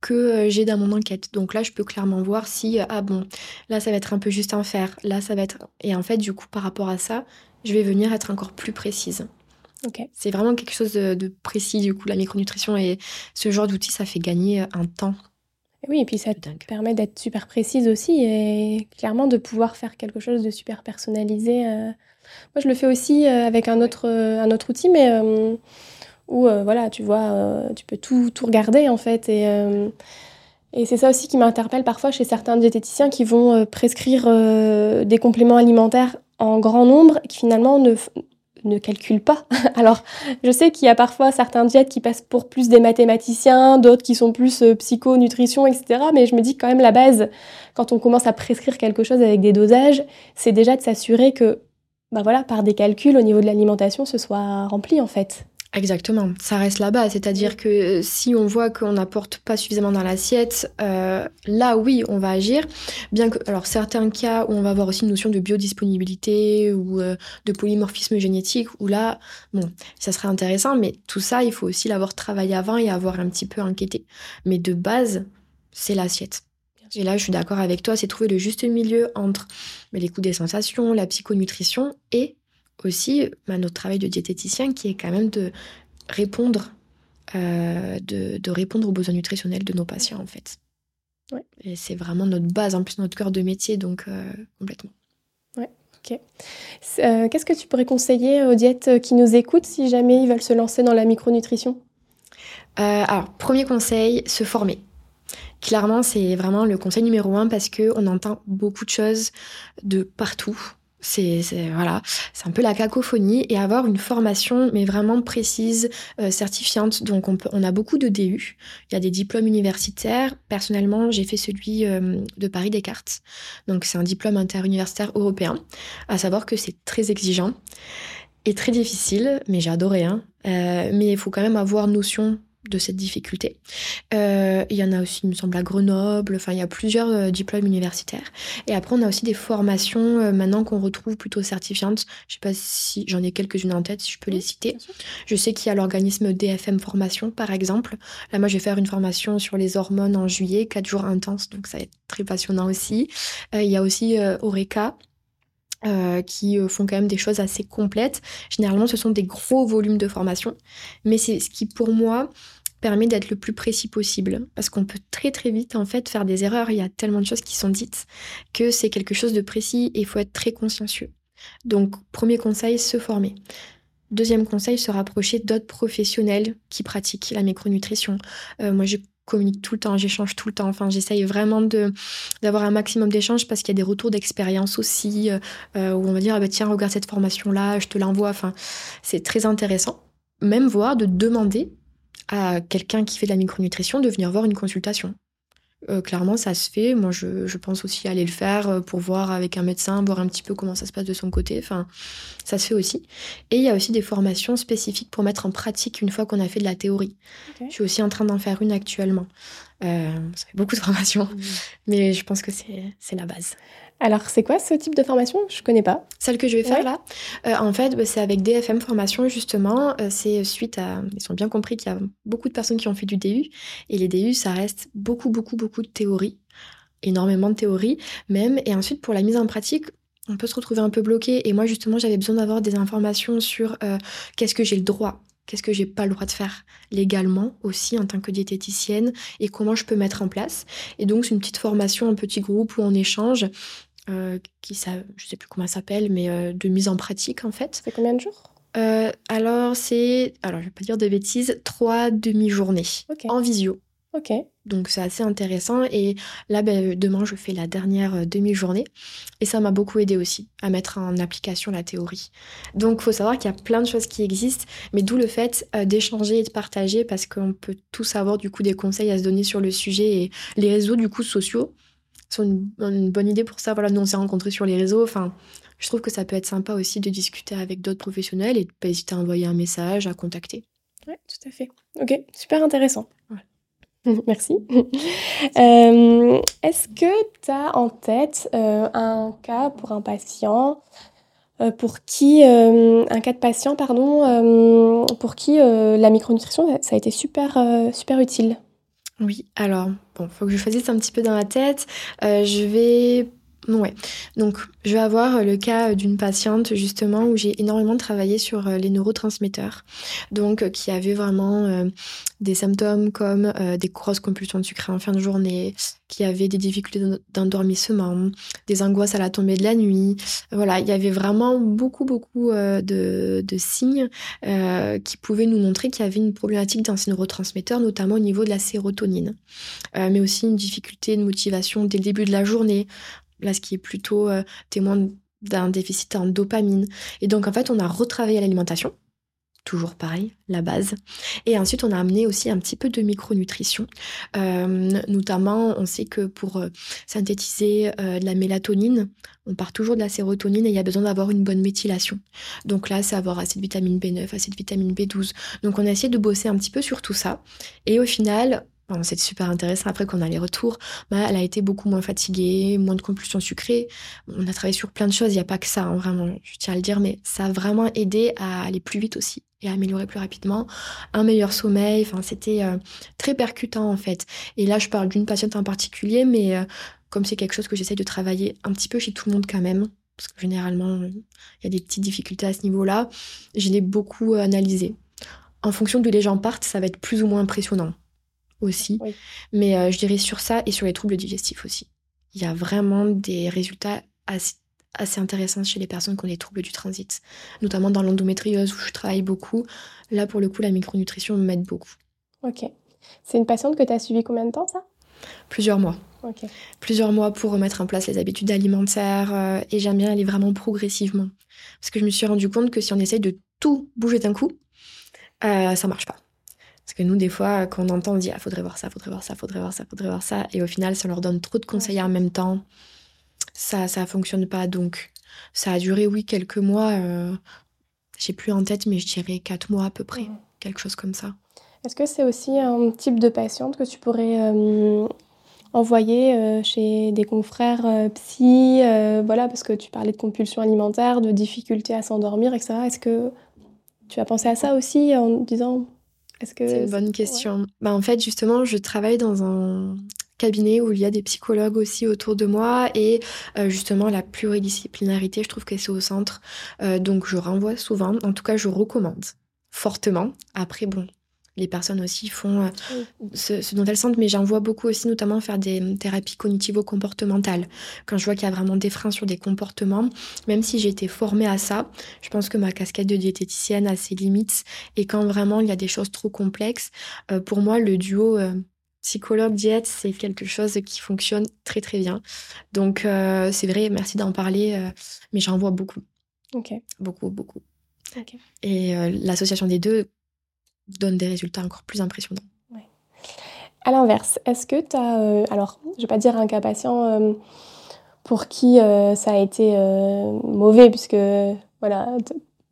que euh, j'ai dans mon enquête. Donc là, je peux clairement voir si, euh, ah bon, là, ça va être un peu juste en fer, là, ça va être... Et en fait, du coup, par rapport à ça, je vais venir être encore plus précise. C'est vraiment quelque chose de, de, précis, du coup, la micronutrition et ce genre d'outil, ça fait gagner un temps oui, et puis ça te permet d'être super précise aussi et clairement de pouvoir faire quelque chose de super personnalisé. Euh. Moi, je le fais aussi euh, avec un autre, euh, un autre outil, mais où voilà, tu vois, tu peux tout, tout regarder en fait. Et, et c'est ça aussi qui m'interpelle parfois chez certains diététiciens qui vont prescrire des compléments alimentaires en grand nombre qui finalement ne, ne calcule pas. (laughs) Alors, je sais qu'il y a parfois certains diètes qui passent pour plus des mathématiciens, d'autres qui sont plus euh, psycho, nutrition, etc. Mais je me dis quand même la base, quand on commence à prescrire quelque chose avec des dosages, c'est déjà de s'assurer que, bah voilà, par des calculs au niveau de l'alimentation, ce soit rempli en fait. Exactement, ça reste là-bas. C'est-à-dire que euh, si on voit qu'on n'apporte pas suffisamment dans l'assiette, euh, là oui, on va agir. Bien que, alors certains cas où on va avoir aussi une notion de biodisponibilité ou euh, de polymorphisme génétique, où là, bon, ça serait intéressant, mais tout ça, il faut aussi l'avoir travaillé avant et avoir un petit peu enquêté. Mais de base, c'est l'assiette. Et là, je suis d'accord avec toi, c'est trouver le juste milieu entre les coups des sensations, la psychonutrition et aussi bah, notre travail de diététicien qui est quand même de répondre, euh, de, répondre aux besoins nutritionnels de nos patients en fait. Et c'est vraiment notre base, en plus notre cœur de métier, donc euh, complètement. Ouais, ok. Euh, qu'est-ce que tu pourrais conseiller aux diètes qui nous écoutent si jamais ils veulent se lancer dans la micronutrition? Alors, premier conseil, se former. Clairement, c'est vraiment le conseil numéro un parce qu'on entend beaucoup de choses de partout c'est voilà, c'est un peu la cacophonie et avoir une formation mais vraiment précise, euh, certifiante. Donc on, a beaucoup de DU, il y a des diplômes universitaires. Personnellement, j'ai fait celui euh, de Paris Descartes. Donc c'est un diplôme interuniversitaire européen. À savoir que c'est très exigeant et très difficile, mais j'ai adoré. Hein. Euh, mais il faut quand même avoir notion de cette difficulté. Euh, il y en a aussi, il me semble, à Grenoble. Enfin, il y a plusieurs euh, diplômes universitaires. Et après, on a aussi des formations euh, maintenant qu'on retrouve plutôt certifiantes. Je sais pas si j'en ai quelques-unes en tête, si je peux les citer. Je sais qu'il y a l'organisme DFM Formation, par exemple. Là, moi, je vais faire une formation sur les hormones en juillet, quatre jours intenses, donc ça va être très passionnant aussi. il y a aussi Oreca. qui font quand même des choses assez complètes. Généralement, ce sont des gros volumes de formation, mais c'est ce qui, pour moi, permet d'être le plus précis possible. Parce qu'on peut très très vite en fait faire des erreurs. Il y a tellement de choses qui sont dites que c'est quelque chose de précis et il faut être très consciencieux. Donc premier conseil, se former. Deuxième conseil, se rapprocher d'autres professionnels qui pratiquent la micronutrition. Euh, moi, je communique tout le temps, j'échange tout le temps. Enfin, j'essaye vraiment d'avoir un maximum d'échanges parce qu'il y a des retours d'expérience aussi euh, euh, où on va dire ah bah, tiens regarde cette formation là, je te l'envoie. Enfin, c'est très intéressant. Même voir de demander à quelqu'un qui fait de la micronutrition de venir voir une consultation. Euh, clairement, ça se fait. Moi, je, pense aussi aller le faire euh, pour voir avec un médecin, voir un petit peu comment ça se passe de son côté. Enfin, ça se fait aussi. Et il y a aussi des formations spécifiques pour mettre en pratique une fois qu'on a fait de la théorie. Je suis aussi en train d'en faire une actuellement. Euh, ça fait beaucoup de formations, mmh. mais je pense que c'est la base. Alors, c'est quoi ce type de formation? Je connais pas. Celle que je vais faire là, euh, en fait, bah, c'est avec DFM Formation, justement. Euh, c'est suite à. Ils ont bien compris qu'il y a beaucoup de personnes qui ont fait du DU. Et les DU, ça reste beaucoup, beaucoup, beaucoup de théorie. Énormément de théorie, même. Et ensuite, pour la mise en pratique, on peut se retrouver un peu bloqué. Et moi, justement, j'avais besoin d'avoir des informations sur euh, qu'est-ce que j'ai le droit qu'est-ce que j'ai pas le droit de faire légalement aussi en tant que diététicienne et comment je peux mettre en place. Et donc c'est une petite formation, un petit groupe où on échange, euh, qui ça, je sais plus comment ça s'appelle, mais euh, de mise en pratique en fait. C'est combien de jours? Euh, Alors c'est, alors je vais pas dire de bêtises, trois demi-journées en visio. Ok. Donc c'est assez intéressant. Et là, ben, demain, je fais la dernière euh, demi-journée. Et ça m'a beaucoup aidé aussi à mettre en application la théorie. Donc il faut savoir qu'il y a plein de choses qui existent, mais d'où le fait euh, d'échanger et de partager parce qu'on peut tous avoir du coup des conseils à se donner sur le sujet. Et les réseaux du coup sociaux sont une, bonne idée pour ça. Voilà, nous on s'est rencontrés sur les réseaux. Enfin, je trouve que ça peut être sympa aussi de discuter avec d'autres professionnels et de pas hésiter à envoyer un message, à contacter. Oui, tout à fait. Ok, super intéressant. (laughs) Merci. Euh, est-ce que tu as en tête euh, un cas pour un patient euh, pour qui un cas de patient pardon pour qui la micronutrition ça a été super super utile? Oui, alors bon, faut que je choisisse un petit peu dans la tête. je vais Donc, je vais avoir le cas d'une patiente justement où j'ai énormément travaillé sur euh, les neurotransmetteurs. Donc, euh, qui avait vraiment euh, des symptômes comme des grosses compulsions de sucre en fin de journée, qui avait des difficultés d'endormissement, des angoisses à la tombée de la nuit. Voilà, il y avait vraiment beaucoup, beaucoup de, de, signes qui pouvaient nous montrer qu'il y avait une problématique dans ces neurotransmetteurs, notamment au niveau de la sérotonine, mais aussi une difficulté de motivation dès le début de la journée ce qui est plutôt euh, témoin d'un déficit en dopamine. Et donc en fait, on a retravaillé l'alimentation, toujours pareil, la base. Et ensuite, on a amené aussi un petit peu de micronutrition. Euh, notamment, on sait que pour euh, synthétiser de la mélatonine, on part toujours de la sérotonine et il y a besoin d'avoir une bonne méthylation. Donc là, c'est avoir assez de vitamine B9, assez de vitamine B12. Donc on a essayé de bosser un petit peu sur tout ça. Et au final, c'est super intéressant. Après qu'on a les retours, bah, elle a été beaucoup moins fatiguée, moins de compulsions sucrées. On a travaillé sur plein de choses. Il n'y a pas que ça, hein, vraiment, je tiens à le dire, mais ça a vraiment aidé à aller plus vite aussi et à améliorer plus rapidement. Un meilleur sommeil. Enfin, c'était euh, très percutant en fait. Et là, je parle d'une patiente en particulier, mais euh, comme c'est quelque chose que j'essaye de travailler un petit peu chez tout le monde quand même, parce que généralement, il y a des petites difficultés à ce niveau-là, je l'ai beaucoup analysé. En fonction de où les gens partent, ça va être plus ou moins impressionnant aussi. Mais euh, je dirais sur ça et sur les troubles digestifs aussi. Il y a vraiment des résultats assez, intéressants chez les personnes qui ont des troubles du transit, notamment dans l'endométriose où je travaille beaucoup. Là, pour le coup, la micronutrition m'aide beaucoup. Ok. C'est une patiente que tu as suivie combien de temps, ça? Plusieurs mois. Plusieurs mois pour remettre en place les habitudes alimentaires euh, et j'aime bien aller vraiment progressivement. Parce que je me suis rendu compte que si on essaye de tout bouger d'un coup, euh, ça marche pas. Parce que nous, des fois, quand on entend, on dit, ah, faudrait voir ça, faudrait voir ça, faudrait voir ça, faudrait voir ça. Et au final, ça leur donne trop de conseils en même temps. Ça, ça fonctionne pas. Donc, ça a duré, oui, quelques mois. Euh, j'ai plus en tête, mais je dirais quatre mois à peu près. Quelque chose comme ça. Est-ce que c'est aussi un type de patiente que tu pourrais euh, envoyer euh, chez des confrères psy Voilà, parce que tu parlais de compulsion alimentaire, de difficultés à s'endormir, etc. Est-ce que tu as pensé à ça aussi en disant c'est une bonne question. Bah, en fait, justement, je travaille dans un cabinet où il y a des psychologues aussi autour de moi et euh, justement la pluridisciplinarité, je trouve que c'est au centre. Euh, donc je renvoie souvent, en tout cas je recommande fortement. Après, bon, les personnes aussi font euh, ce, dont elles sentent, mais j'en vois beaucoup aussi, notamment faire des thérapies cognitivo-comportementales. Quand je vois qu'il y a vraiment des freins sur des comportements, même si j'ai été formée à ça, je pense que ma casquette de diététicienne a ses limites. Et quand vraiment il y a des choses trop complexes, euh, pour moi, le duo euh, psychologue-diète, c'est quelque chose qui fonctionne très très bien. Donc c'est vrai, merci d'en parler, mais j'en vois beaucoup. Ok. Beaucoup, beaucoup. Et l'association des deux donne des résultats encore plus impressionnants. À l'inverse, est-ce que tu as, euh, alors je vais pas dire un cas patient euh, pour qui euh, ça a été mauvais, puisque voilà,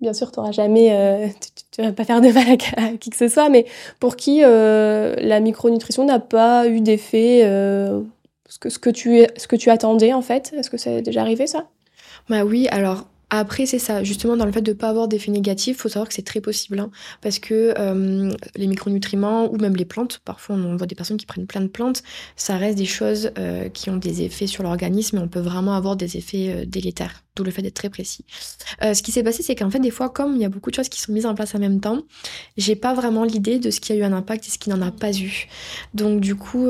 bien sûr, (laughs) tu n'auras jamais, tu ne vas pas faire de mal à, qui que ce soit, mais pour qui la micronutrition n'a pas eu d'effet, ce, que, ce, que tu, ce que tu attendais en fait? Est-ce que c'est déjà arrivé ça? Bah oui, alors après, c'est ça, justement, dans le fait de ne pas avoir d'effet négatif, il faut savoir que c'est très possible, hein, parce que euh, les micronutriments ou même les plantes, parfois on voit des personnes qui prennent plein de plantes, ça reste des choses euh, qui ont des effets sur l'organisme et on peut vraiment avoir des effets euh, délétères, d'où le fait d'être très précis. ce qui s'est passé, c'est qu'en fait, des fois, comme il y a beaucoup de choses qui sont mises en place en même temps, j'ai pas vraiment l'idée de ce qui a eu un impact et ce qui n'en a pas eu. Donc, du coup,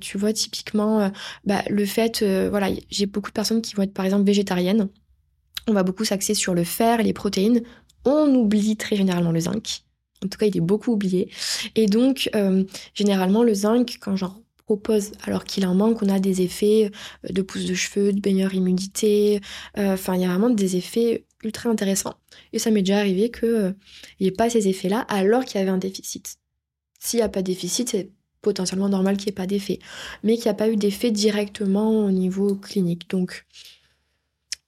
tu vois, typiquement, bah, le fait, voilà, j'ai beaucoup de personnes qui vont être par exemple végétariennes on va beaucoup s'axer sur le fer et les protéines. On oublie très généralement le zinc. En tout cas, il est beaucoup oublié. Et donc, euh, généralement, le zinc, quand j'en propose alors qu'il en manque. On a des effets euh, de pousse de cheveux, de baigneur humidité. Euh, enfin, il y a vraiment des effets ultra intéressants. Et ça m'est déjà arrivé qu'il n'y ait pas ces effets-là alors qu'il y avait un déficit. S'il n'y a pas de déficit, c'est potentiellement normal qu'il n'y ait pas d'effet. Mais qu'il n'y a pas eu d'effet directement au niveau clinique. Donc,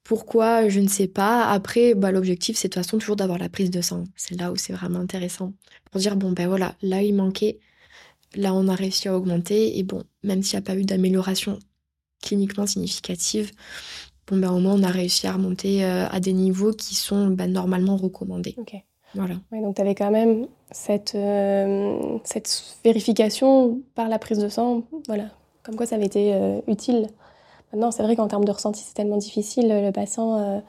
pourquoi, je ne sais pas. Après, bah, l'objectif, c'est de toute façon toujours d'avoir la prise de sang. C'est là où c'est vraiment intéressant. Pour dire, bon, ben voilà, là, il manquait Là, on a réussi à augmenter. Et bon, même s'il n'y a pas eu d'amélioration cliniquement significative, bon, ben, au moins, on a réussi à remonter euh, à des niveaux qui sont ben, normalement recommandés. Ok. Voilà. donc, tu avais quand même cette, euh, cette vérification par la prise de sang. Voilà. Comme quoi, ça avait été euh, utile. Maintenant, c'est vrai qu'en termes de ressenti, c'est tellement difficile. Le patient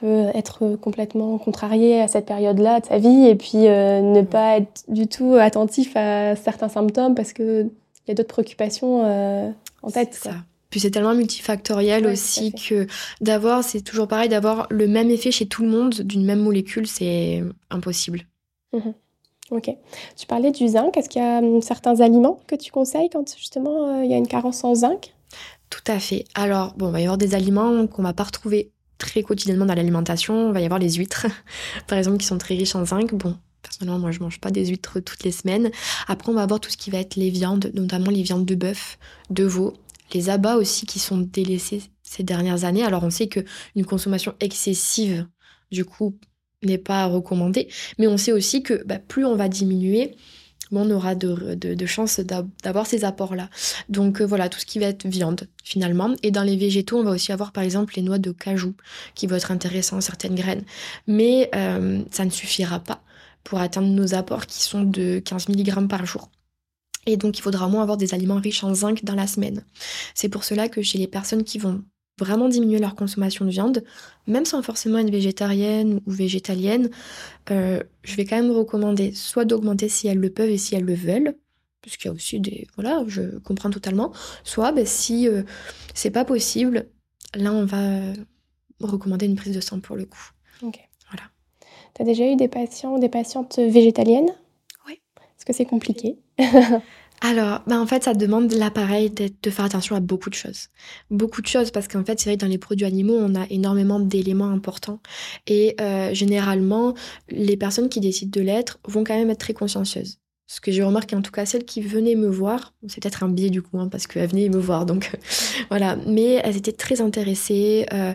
peut être complètement contrarié à cette période-là de sa vie et puis euh, ne pas être du tout attentif à certains symptômes parce qu'il y a d'autres préoccupations euh, en tête. Ça. Puis c'est tellement multifactoriel aussi que d'avoir, c'est toujours pareil, d'avoir le même effet chez tout le monde d'une même molécule, c'est impossible. Mhm. Ok. Tu parlais du zinc. Est-ce qu'il y a hum, certains aliments que tu conseilles quand justement euh, il y a une carence en zinc? Tout à fait. Alors, bon, il va y avoir des aliments qu'on va pas retrouver très quotidiennement dans l'alimentation. Il va y avoir les huîtres, (laughs) par exemple, qui sont très riches en zinc. Bon, personnellement, moi, je mange pas des huîtres toutes les semaines. Après, on va avoir tout ce qui va être les viandes, notamment les viandes de bœuf, de veau, les abats aussi qui sont délaissés ces dernières années. Alors, on sait que une consommation excessive, du coup, n'est pas recommandée, mais on sait aussi que bah, plus on va diminuer, on aura de, de, chances d'avoir ces apports-là. Donc euh, voilà, tout ce qui va être viande finalement. Et dans les végétaux, on va aussi avoir par exemple les noix de cajou qui vont être intéressantes, certaines graines. Mais euh, ça ne suffira pas pour atteindre nos apports qui sont de 15 mg par jour. Et donc il faudra au moins avoir des aliments riches en zinc dans la semaine. C'est pour cela que chez les personnes qui vont vraiment diminuer leur consommation de viande, même sans forcément être végétarienne ou végétalienne, euh, je vais quand même recommander soit d'augmenter si elles le peuvent et si elles le veulent, puisqu'il y a aussi des... Voilà, je comprends totalement. Soit ben, si euh, c'est pas possible, là on va recommander une prise de sang pour le coup. Ok. Voilà. Tu as déjà eu des patients ou des patientes végétaliennes? Oui. Est-ce que c'est compliqué (laughs) alors, bah en fait, ça demande l'appareil de faire attention à beaucoup de choses. Beaucoup de choses parce qu'en fait, c'est vrai que dans les produits animaux, on a énormément d'éléments importants. Et euh, généralement, les personnes qui décident de l'être vont quand même être très consciencieuses. Ce que j'ai remarqué, en tout cas, celles qui venaient me voir, c'est peut-être un biais du coup, hein, parce qu'elles venaient me voir, donc (laughs) voilà. Mais elles étaient très intéressées euh,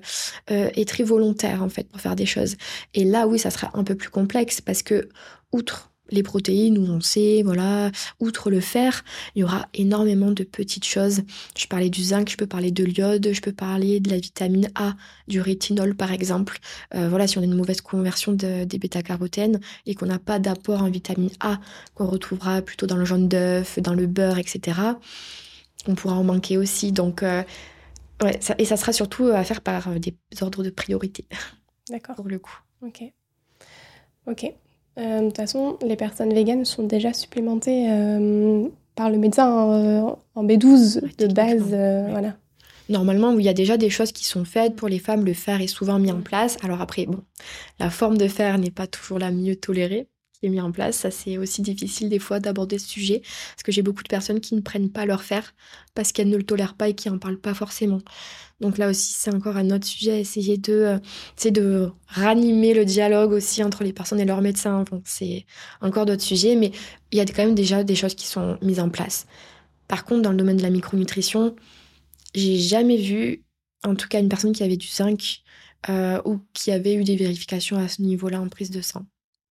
euh, et très volontaires, en fait, pour faire des choses. Et là, oui, ça sera un peu plus complexe parce que, outre les protéines, où on sait, voilà, outre le fer, il y aura énormément de petites choses. Je parlais du zinc, je peux parler de l'iode, je peux parler de la vitamine A, du rétinol par exemple. Euh, voilà, si on a une mauvaise conversion des bêta-carotènes et qu'on n'a pas d'apport en vitamine A, qu'on retrouvera plutôt dans le jaune d'œuf, dans le beurre, etc., on pourra en manquer aussi. Donc, euh, ouais, et ça sera surtout à faire par euh, des ordres de priorité. D'accord. (laughs) Pour le coup. Ok. Ok. Euh, de toute façon, les personnes véganes sont déjà supplémentées euh, par le médecin euh, en B12 de base. Voilà. Normalement, il y a déjà des choses qui sont faites pour les femmes. Le fer est souvent mis en place. Alors après, bon, la forme de fer n'est pas toujours la mieux tolérée mis en place. Ça, c'est aussi difficile des fois d'aborder ce sujet parce que j'ai beaucoup de personnes qui ne prennent pas leur fer parce qu'elles ne le tolèrent pas et qui n'en parlent pas forcément. Donc là aussi, c'est encore un autre sujet à essayer de, c'est euh, de ranimer le dialogue aussi entre les personnes et leurs médecins. c'est encore d'autres sujets, mais il y a quand même déjà des choses qui sont mises en place. Par contre, dans le domaine de la micronutrition, j'ai jamais vu, en tout cas, une personne qui avait du zinc euh, ou qui avait eu des vérifications à ce niveau-là en prise de sang.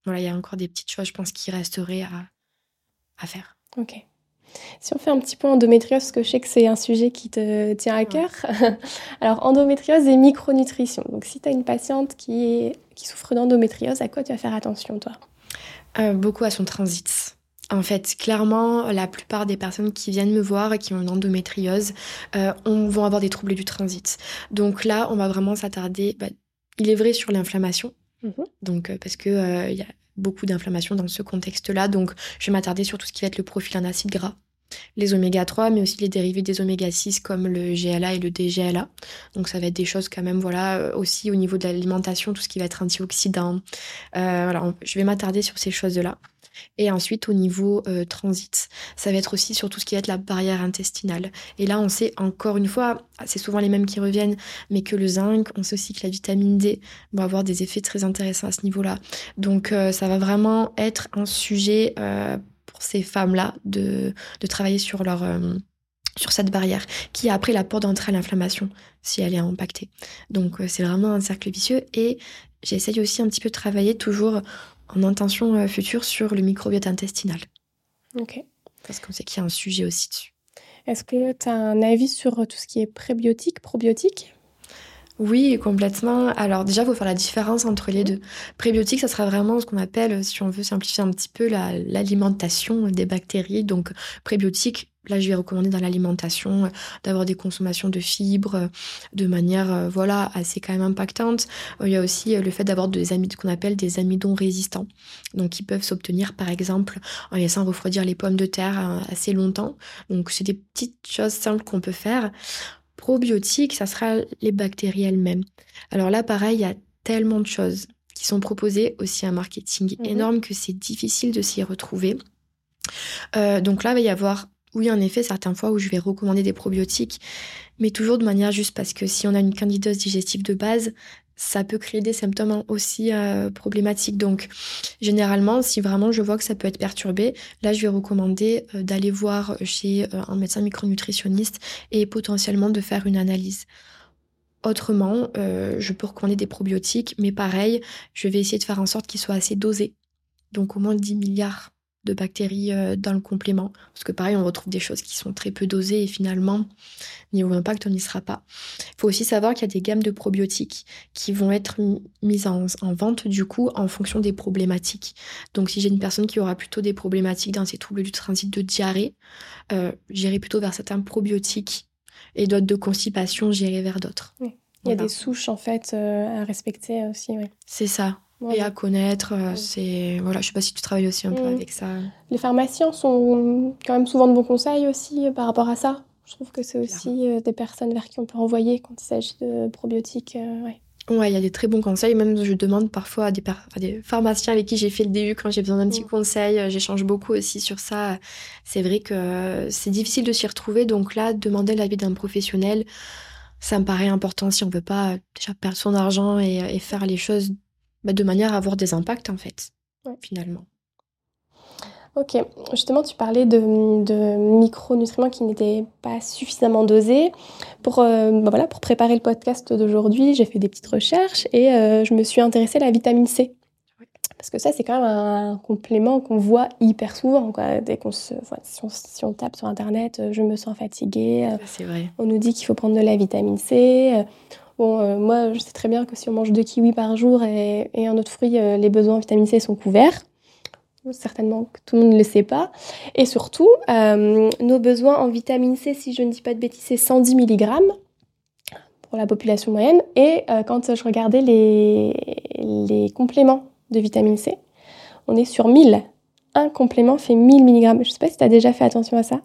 Voilà, il y a encore des petites choses, je pense, qui resteraient à, à faire. Ok. Si on fait un petit peu endométriose, parce que je sais que c'est un sujet qui te tient à cœur. (laughs) Alors, endométriose et micronutrition. Donc, si tu as une patiente qui, qui souffre d'endométriose, à quoi tu vas faire attention, toi? Euh, Beaucoup à son transit. En fait, clairement, la plupart des personnes qui viennent me voir et qui ont une endométriose euh, vont avoir des troubles du transit. Donc là, on va vraiment s'attarder, bah, il est vrai, sur l'inflammation. Mhm. Donc, euh, parce qu'il il y a beaucoup d'inflammation dans ce contexte-là. Donc, je vais m'attarder sur tout ce qui va être le profil en acide gras, les oméga 3, mais aussi les dérivés des oméga 6 comme le GLA et le DGLA. Donc, ça va être des choses quand même, voilà, euh, aussi au niveau de l'alimentation, tout ce qui va être antioxydant. Euh, voilà, je vais m'attarder sur ces choses-là. Et ensuite, au niveau euh, transit, ça va être aussi sur tout ce qui va être la barrière intestinale. Et là, on sait encore une fois, c'est souvent les mêmes qui reviennent, mais que le zinc, on sait aussi que la vitamine D va avoir des effets très intéressants à ce niveau-là. Donc, euh, ça va vraiment être un sujet euh, pour ces femmes-là de, travailler sur leur sur cette barrière qui a après la porte d'entrée à l'inflammation si elle est impactée. Donc c'est vraiment un cercle vicieux et j'essaye aussi un petit peu de travailler toujours en intention euh, future sur le microbiote intestinal. Ok. Parce qu'on sait qu'il y a un sujet aussi dessus. Est-ce que tu as un avis sur tout ce qui est prébiotique, probiotique? Oui, complètement. Alors déjà, il faut faire la différence entre les deux. Prébiotique, ça sera vraiment ce qu'on appelle, si on veut simplifier un petit peu, l'alimentation des bactéries. Donc prébiotique, Là, je vais recommander dans l'alimentation euh, d'avoir des consommations de fibres euh, de manière euh, voilà assez quand même impactante. Il y a aussi le fait d'avoir des amidons qu'on appelle des amidons résistants, donc qui peuvent s'obtenir par exemple en laissant refroidir les pommes de terre assez longtemps. Donc c'est des petites choses simples qu'on peut faire. Probiotiques, ça sera les bactéries elles-mêmes. Alors là, pareil, il y a tellement de choses qui sont proposées aussi un marketing mhm. énorme que c'est difficile de s'y retrouver. donc là, il va y avoir oui, en effet, certaines fois où je vais recommander des probiotiques, mais toujours de manière juste parce que si on a une candidose digestive de base, ça peut créer des symptômes aussi euh, problématiques. Donc, généralement, si vraiment je vois que ça peut être perturbé, là, je vais recommander euh, d'aller voir chez euh, un médecin micronutritionniste et potentiellement de faire une analyse. Autrement, je peux recommander des probiotiques, mais pareil, je vais essayer de faire en sorte qu'ils soient assez dosés. Donc, au moins 10 milliards de bactéries euh, dans le complément. Parce que pareil, on retrouve des choses qui sont très peu dosées et finalement, niveau impact, on n'y sera pas. Il faut aussi savoir qu'il y a des gammes de probiotiques qui vont être mises en, vente du coup en fonction des problématiques. Donc si j'ai une personne qui aura plutôt des problématiques dans ses troubles du transit de diarrhée, euh, j'irai plutôt vers certains probiotiques et d'autres de constipation, j'irai vers d'autres. Il y a des souches en fait euh, à respecter aussi. Oui. C'est ça et à connaître. Euh, c'est voilà, je sais pas si tu travailles aussi un peu mm. avec ça. Les pharmaciens sont quand même souvent de bons conseils aussi euh, par rapport à ça. Je trouve que c'est aussi euh, des personnes vers qui on peut envoyer quand il s'agit de probiotiques. ouais. Ouais, il y a des très bons conseils. Même je demande parfois à des, des pharmaciens avec qui j'ai fait le début quand j'ai besoin d'un petit mm. conseil. J'échange beaucoup aussi sur ça. C'est vrai que c'est difficile de s'y retrouver. Donc là, demander l'avis d'un professionnel, ça me paraît important si on veut pas déjà perdre son argent et, et faire les choses bah, de manière à avoir des impacts en fait, finalement. Ok, justement tu parlais de, de micronutriments qui n'étaient pas suffisamment dosés. Pour, euh, bah, voilà, pour préparer le podcast d'aujourd'hui, j'ai fait des petites recherches et euh, je me suis intéressée à la vitamine C. Parce que ça, c'est quand même un complément qu'on voit hyper souvent. Quoi. Dès qu'on se, si, on, tape sur Internet, euh, je me sens fatiguée. C'est vrai. On nous dit qu'il faut prendre de la vitamine C. Euh, moi, je sais très bien que si on mange deux kiwis par jour et, un autre fruit, euh, les besoins en vitamine C sont couverts. Certainement que tout le monde ne le sait pas. Et surtout, euh, nos besoins en vitamine C, si je ne dis pas de bêtises, c'est 110 mg pour la population moyenne. Et quand je regardais les, les compléments de vitamine C, on est sur 1000. Un complément fait 1000 mg. Je ne sais pas si tu as déjà fait attention à ça.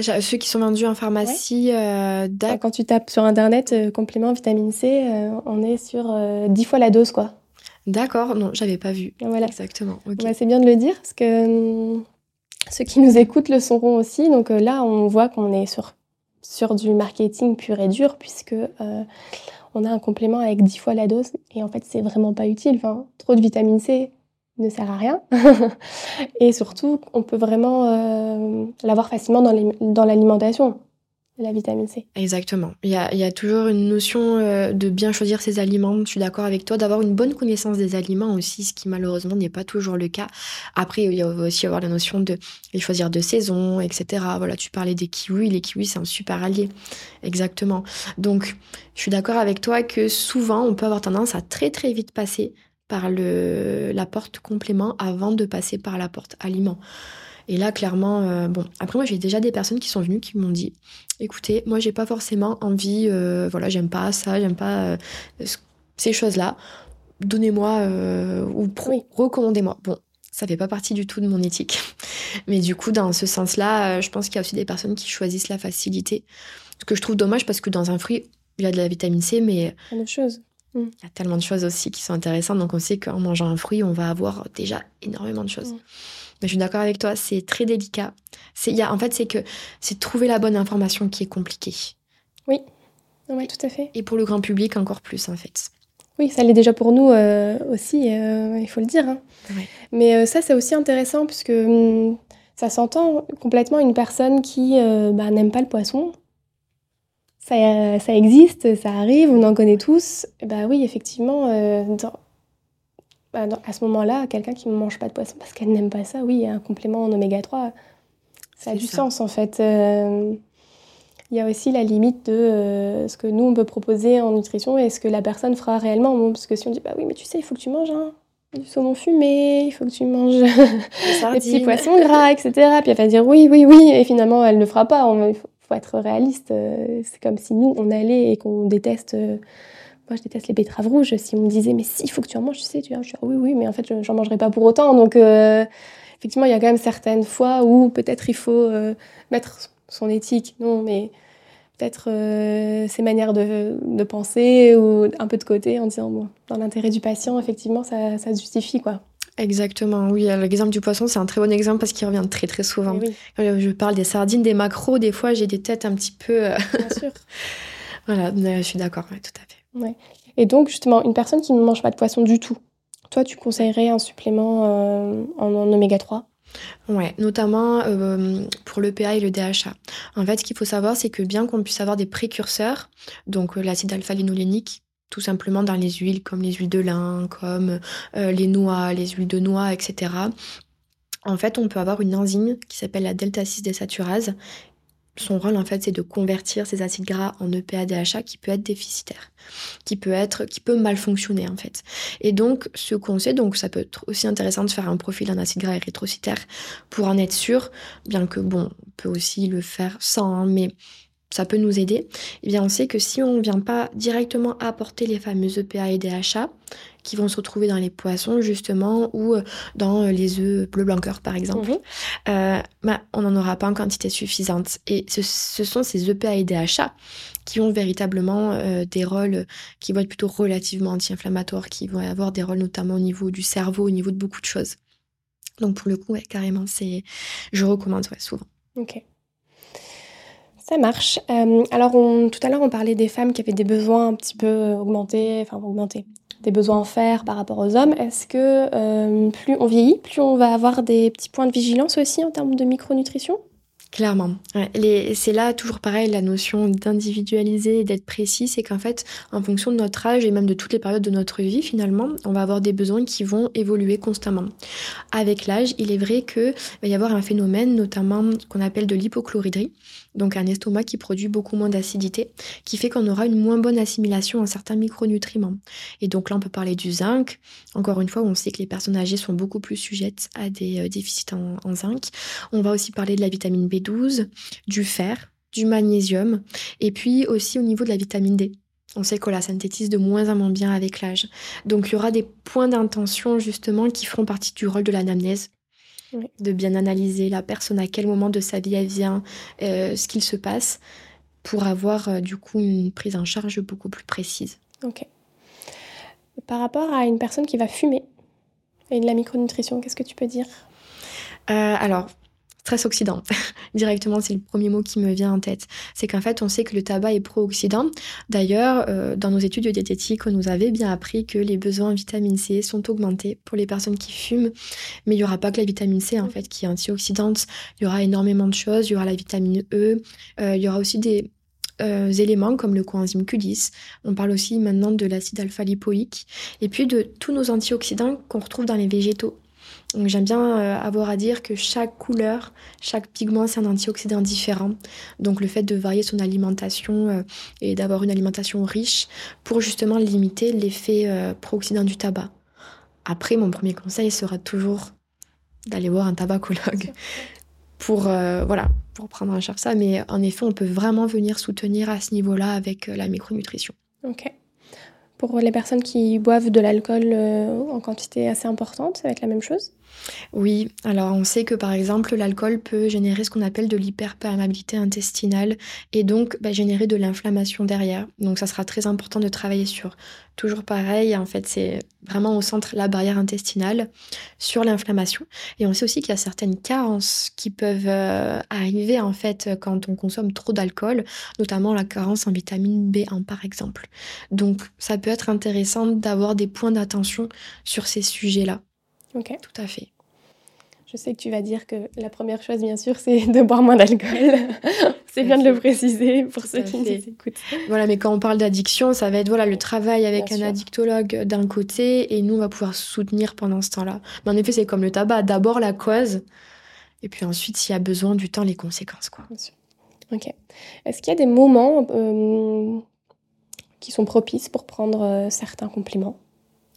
Ceux qui sont vendus en pharmacie, euh, quand tu tapes sur internet euh, complément vitamine C, euh, on est sur 10 fois la dose quoi. D'accord, non, j'avais pas vu. Voilà. Exactement. c'est bien de le dire parce que hum, ceux qui nous écoutent le sauront aussi. Donc là, on voit qu'on est sur, sur du marketing pur et dur puisque on a un complément avec 10 fois la dose et en fait, c'est vraiment pas utile. Enfin, trop de vitamine C, ne sert à rien. (laughs) et surtout, on peut vraiment euh, l'avoir facilement dans l'alimentation, la vitamine C. Exactement. Il y a, toujours une notion euh, de bien choisir ses aliments. Je suis d'accord avec toi, d'avoir une bonne connaissance des aliments aussi, ce qui malheureusement n'est pas toujours le cas. Après, il y a aussi avoir la notion de choisir de saison, etc. Voilà, tu parlais des kiwis. Les kiwis, c'est un super allié. Exactement. Donc, je suis d'accord avec toi que souvent, on peut avoir tendance à très très vite passer par le, la porte complément avant de passer par la porte aliment. Et là, clairement, euh, bon, après moi, j'ai déjà des personnes qui sont venues qui m'ont dit, écoutez, moi, j'ai pas forcément envie, euh, voilà, j'aime pas ça, j'aime pas euh, ces choses-là. Donnez-moi ou recommandez-moi. Bon, ça fait pas partie du tout de mon éthique. (laughs) Mais du coup, dans ce sens-là, je pense qu'il y a aussi des personnes qui choisissent la facilité. Ce que je trouve dommage parce que dans un fruit, il y a de la vitamine C, mais. Chose. Mm. Il y a tellement de choses aussi qui sont intéressantes. Donc, on sait qu'en mangeant un fruit, on va avoir déjà énormément de choses. Mais je suis d'accord avec toi, c'est très délicat. C'est, y a, en fait, c'est que c'est trouver la bonne information qui est compliqué. Oui, oui, tout à fait. Et pour le grand public, encore plus, en fait. Oui, ça l'est déjà pour nous euh, aussi, euh, il faut le dire. Hein. Mais euh, ça, c'est aussi intéressant puisque hum, ça s'entend complètement une personne qui bah, n'aime pas le poisson. Ça, ça, existe, ça arrive, on en connaît tous. Bah oui, effectivement, bah, à ce moment-là, quelqu'un qui ne mange pas de poisson parce qu'elle n'aime pas ça, oui, un complément en oméga 3, ça a du sens en fait. Il y a aussi la limite de euh, ce que nous, on peut proposer en nutrition et ce que la personne fera réellement. parce que si on dit, bah oui, mais tu sais, il faut que tu manges hein, du saumon fumé, il faut que tu manges (laughs) des petits poissons gras, etc. Puis elle va dire oui, oui, oui, et finalement, elle ne le fera pas. Il faut, être réaliste. Euh, c'est comme si nous, on allait et qu'on déteste... Euh, moi, je déteste les betteraves rouges. Si on me disait, mais si, il faut que tu en manges, tu sais, tu vois, je dis, oui, oui, mais en fait, j'en mangerai pas pour autant. Donc, effectivement, il y a quand même certaines fois où peut-être il faut mettre son éthique, non, mais peut-être euh, ses manières de, penser ou un peu de côté en disant, dans l'intérêt du patient, effectivement, ça, ça se justifie, quoi. Exactement, oui. L'exemple du poisson, c'est un très bon exemple parce qu'il revient très très souvent. je parle des sardines, des macros, des fois j'ai des têtes un petit peu. Euh, Bien (laughs) sûr. voilà, je suis d'accord, tout à fait. Ouais. Et donc, justement, une personne qui ne mange pas de poisson du tout, toi, tu conseillerais un supplément euh, en, en oméga 3 Ouais, notamment euh, pour le PA et le DHA. En fait, ce qu'il faut savoir, c'est que bien qu'on puisse avoir des précurseurs, donc euh, l'acide alpha-linolénique, tout simplement dans les huiles comme les huiles de lin, comme euh, les noix, les huiles de noix, etc. En fait, on peut avoir une enzyme qui s'appelle la delta 6 désaturase son rôle en fait c'est de convertir ces acides gras en EPA-DHA qui peut être déficitaire, qui peut être qui peut mal fonctionner en fait. Et donc ce qu'on sait donc ça peut être aussi intéressant de faire un profil en acide gras érythrocytaire pour en être sûr, bien que bon, on peut aussi le faire sans hein, mais ça peut nous aider. Eh bien on sait que si on ne vient pas directement apporter les fameux EPA et DHA, qui vont se retrouver dans les poissons justement ou euh, dans euh, les œufs bleu blanc par exemple, mhm. euh, bah, on n'en aura pas en quantité suffisante. Et ce, sont ces EPA et DHA qui ont véritablement des rôles qui vont être plutôt relativement anti-inflammatoires, qui vont avoir des rôles notamment au niveau du cerveau, au niveau de beaucoup de choses. Donc pour le coup, carrément, c'est, je recommande souvent. Ok. Ça marche. alors, tout à l'heure, on parlait des femmes qui avaient des besoins un petit peu augmentés, enfin augmentés, des besoins en fer par rapport aux hommes, est-ce que euh, plus on vieillit, plus on va avoir des petits points de vigilance aussi en termes de micronutrition? Clairement. c'est là toujours pareil, la notion d'individualiser d'être précis, c'est qu'en fait, en fonction de notre âge et même de toutes les périodes de notre vie, finalement, on va avoir des besoins qui vont évoluer constamment. Avec l'âge, il est vrai qu'il va y avoir un phénomène, notamment qu'on appelle de l'hypochloridrie, donc un estomac qui produit beaucoup moins d'acidité, qui fait qu'on aura une moins bonne assimilation en certains micronutriments. Et donc là, on peut parler du zinc. Encore une fois, on sait que les personnes âgées sont beaucoup plus sujettes à des euh, déficits en, en zinc. On va aussi parler de la vitamine B12 du fer, du magnésium, et puis aussi au niveau de la vitamine D. On sait qu'on la synthétise de moins en moins bien avec l'âge. Donc il y aura des points d'intention justement qui feront partie du rôle de l'anamnèse. De bien analyser la personne, à quel moment de sa vie elle vient, euh, ce qu'il se passe, pour avoir euh, du coup une prise en charge beaucoup plus précise. Ok. Par rapport à une personne qui va fumer et de la micronutrition, qu'est-ce que tu peux dire? Euh, Alors, stress oxydant. (laughs) Directement, c'est le premier mot qui me vient en tête. C'est qu'en fait, on sait que le tabac est pro-oxydant. D'ailleurs, euh, dans nos études de diététique, on nous avait bien appris que les besoins en vitamine C sont augmentés pour les personnes qui fument. Mais il n'y aura pas que la vitamine C, en fait, qui est antioxydante. Il y aura énormément de choses. Il y aura la vitamine E. Euh, il y aura aussi des euh, éléments comme le coenzyme Q10. On parle aussi maintenant de l'acide alpha-lipoïque et puis de tous nos antioxydants qu'on retrouve dans les végétaux. Donc j'aime bien euh, avoir à dire que chaque couleur, chaque pigment, c'est un antioxydant différent. Donc le fait de varier son alimentation euh, et d'avoir une alimentation riche pour justement limiter l'effet euh, pro-oxydant du tabac. Après, mon premier conseil sera toujours d'aller voir un tabacologue pour, voilà, pour prendre en charge ça. Mais en effet, on peut vraiment venir soutenir à ce niveau-là avec la micronutrition. Ok. Pour les personnes qui boivent de l'alcool en quantité assez importante, ça va être la même chose? Oui, alors on sait que par exemple l'alcool peut générer ce qu'on appelle de l'hyperperméabilité intestinale et donc bah, générer de l'inflammation derrière. Donc ça sera très important de travailler sur toujours pareil, en fait c'est vraiment au centre la barrière intestinale sur l'inflammation. Et on sait aussi qu'il y a certaines carences qui peuvent euh, arriver en fait quand on consomme trop d'alcool, notamment la carence en vitamine B1 par exemple. Donc ça peut être intéressant d'avoir des points d'attention sur ces sujets-là. Ok. Tout à fait. Je sais que tu vas dire que la première chose, bien sûr, c'est de boire moins d'alcool. (laughs) c'est bien de le préciser pour ceux qui nous écoutent. Voilà, mais quand on parle d'addiction, ça va être voilà, le travail avec un addictologue d'un côté et nous, on va pouvoir soutenir pendant ce temps-là. Mais en effet, c'est comme le tabac. D'abord la cause et puis ensuite, s'il y a besoin du temps, les conséquences. Quoi. Bien sûr. Ok. Est-ce qu'il y a des moments euh, qui sont propices pour prendre euh, certains compliments?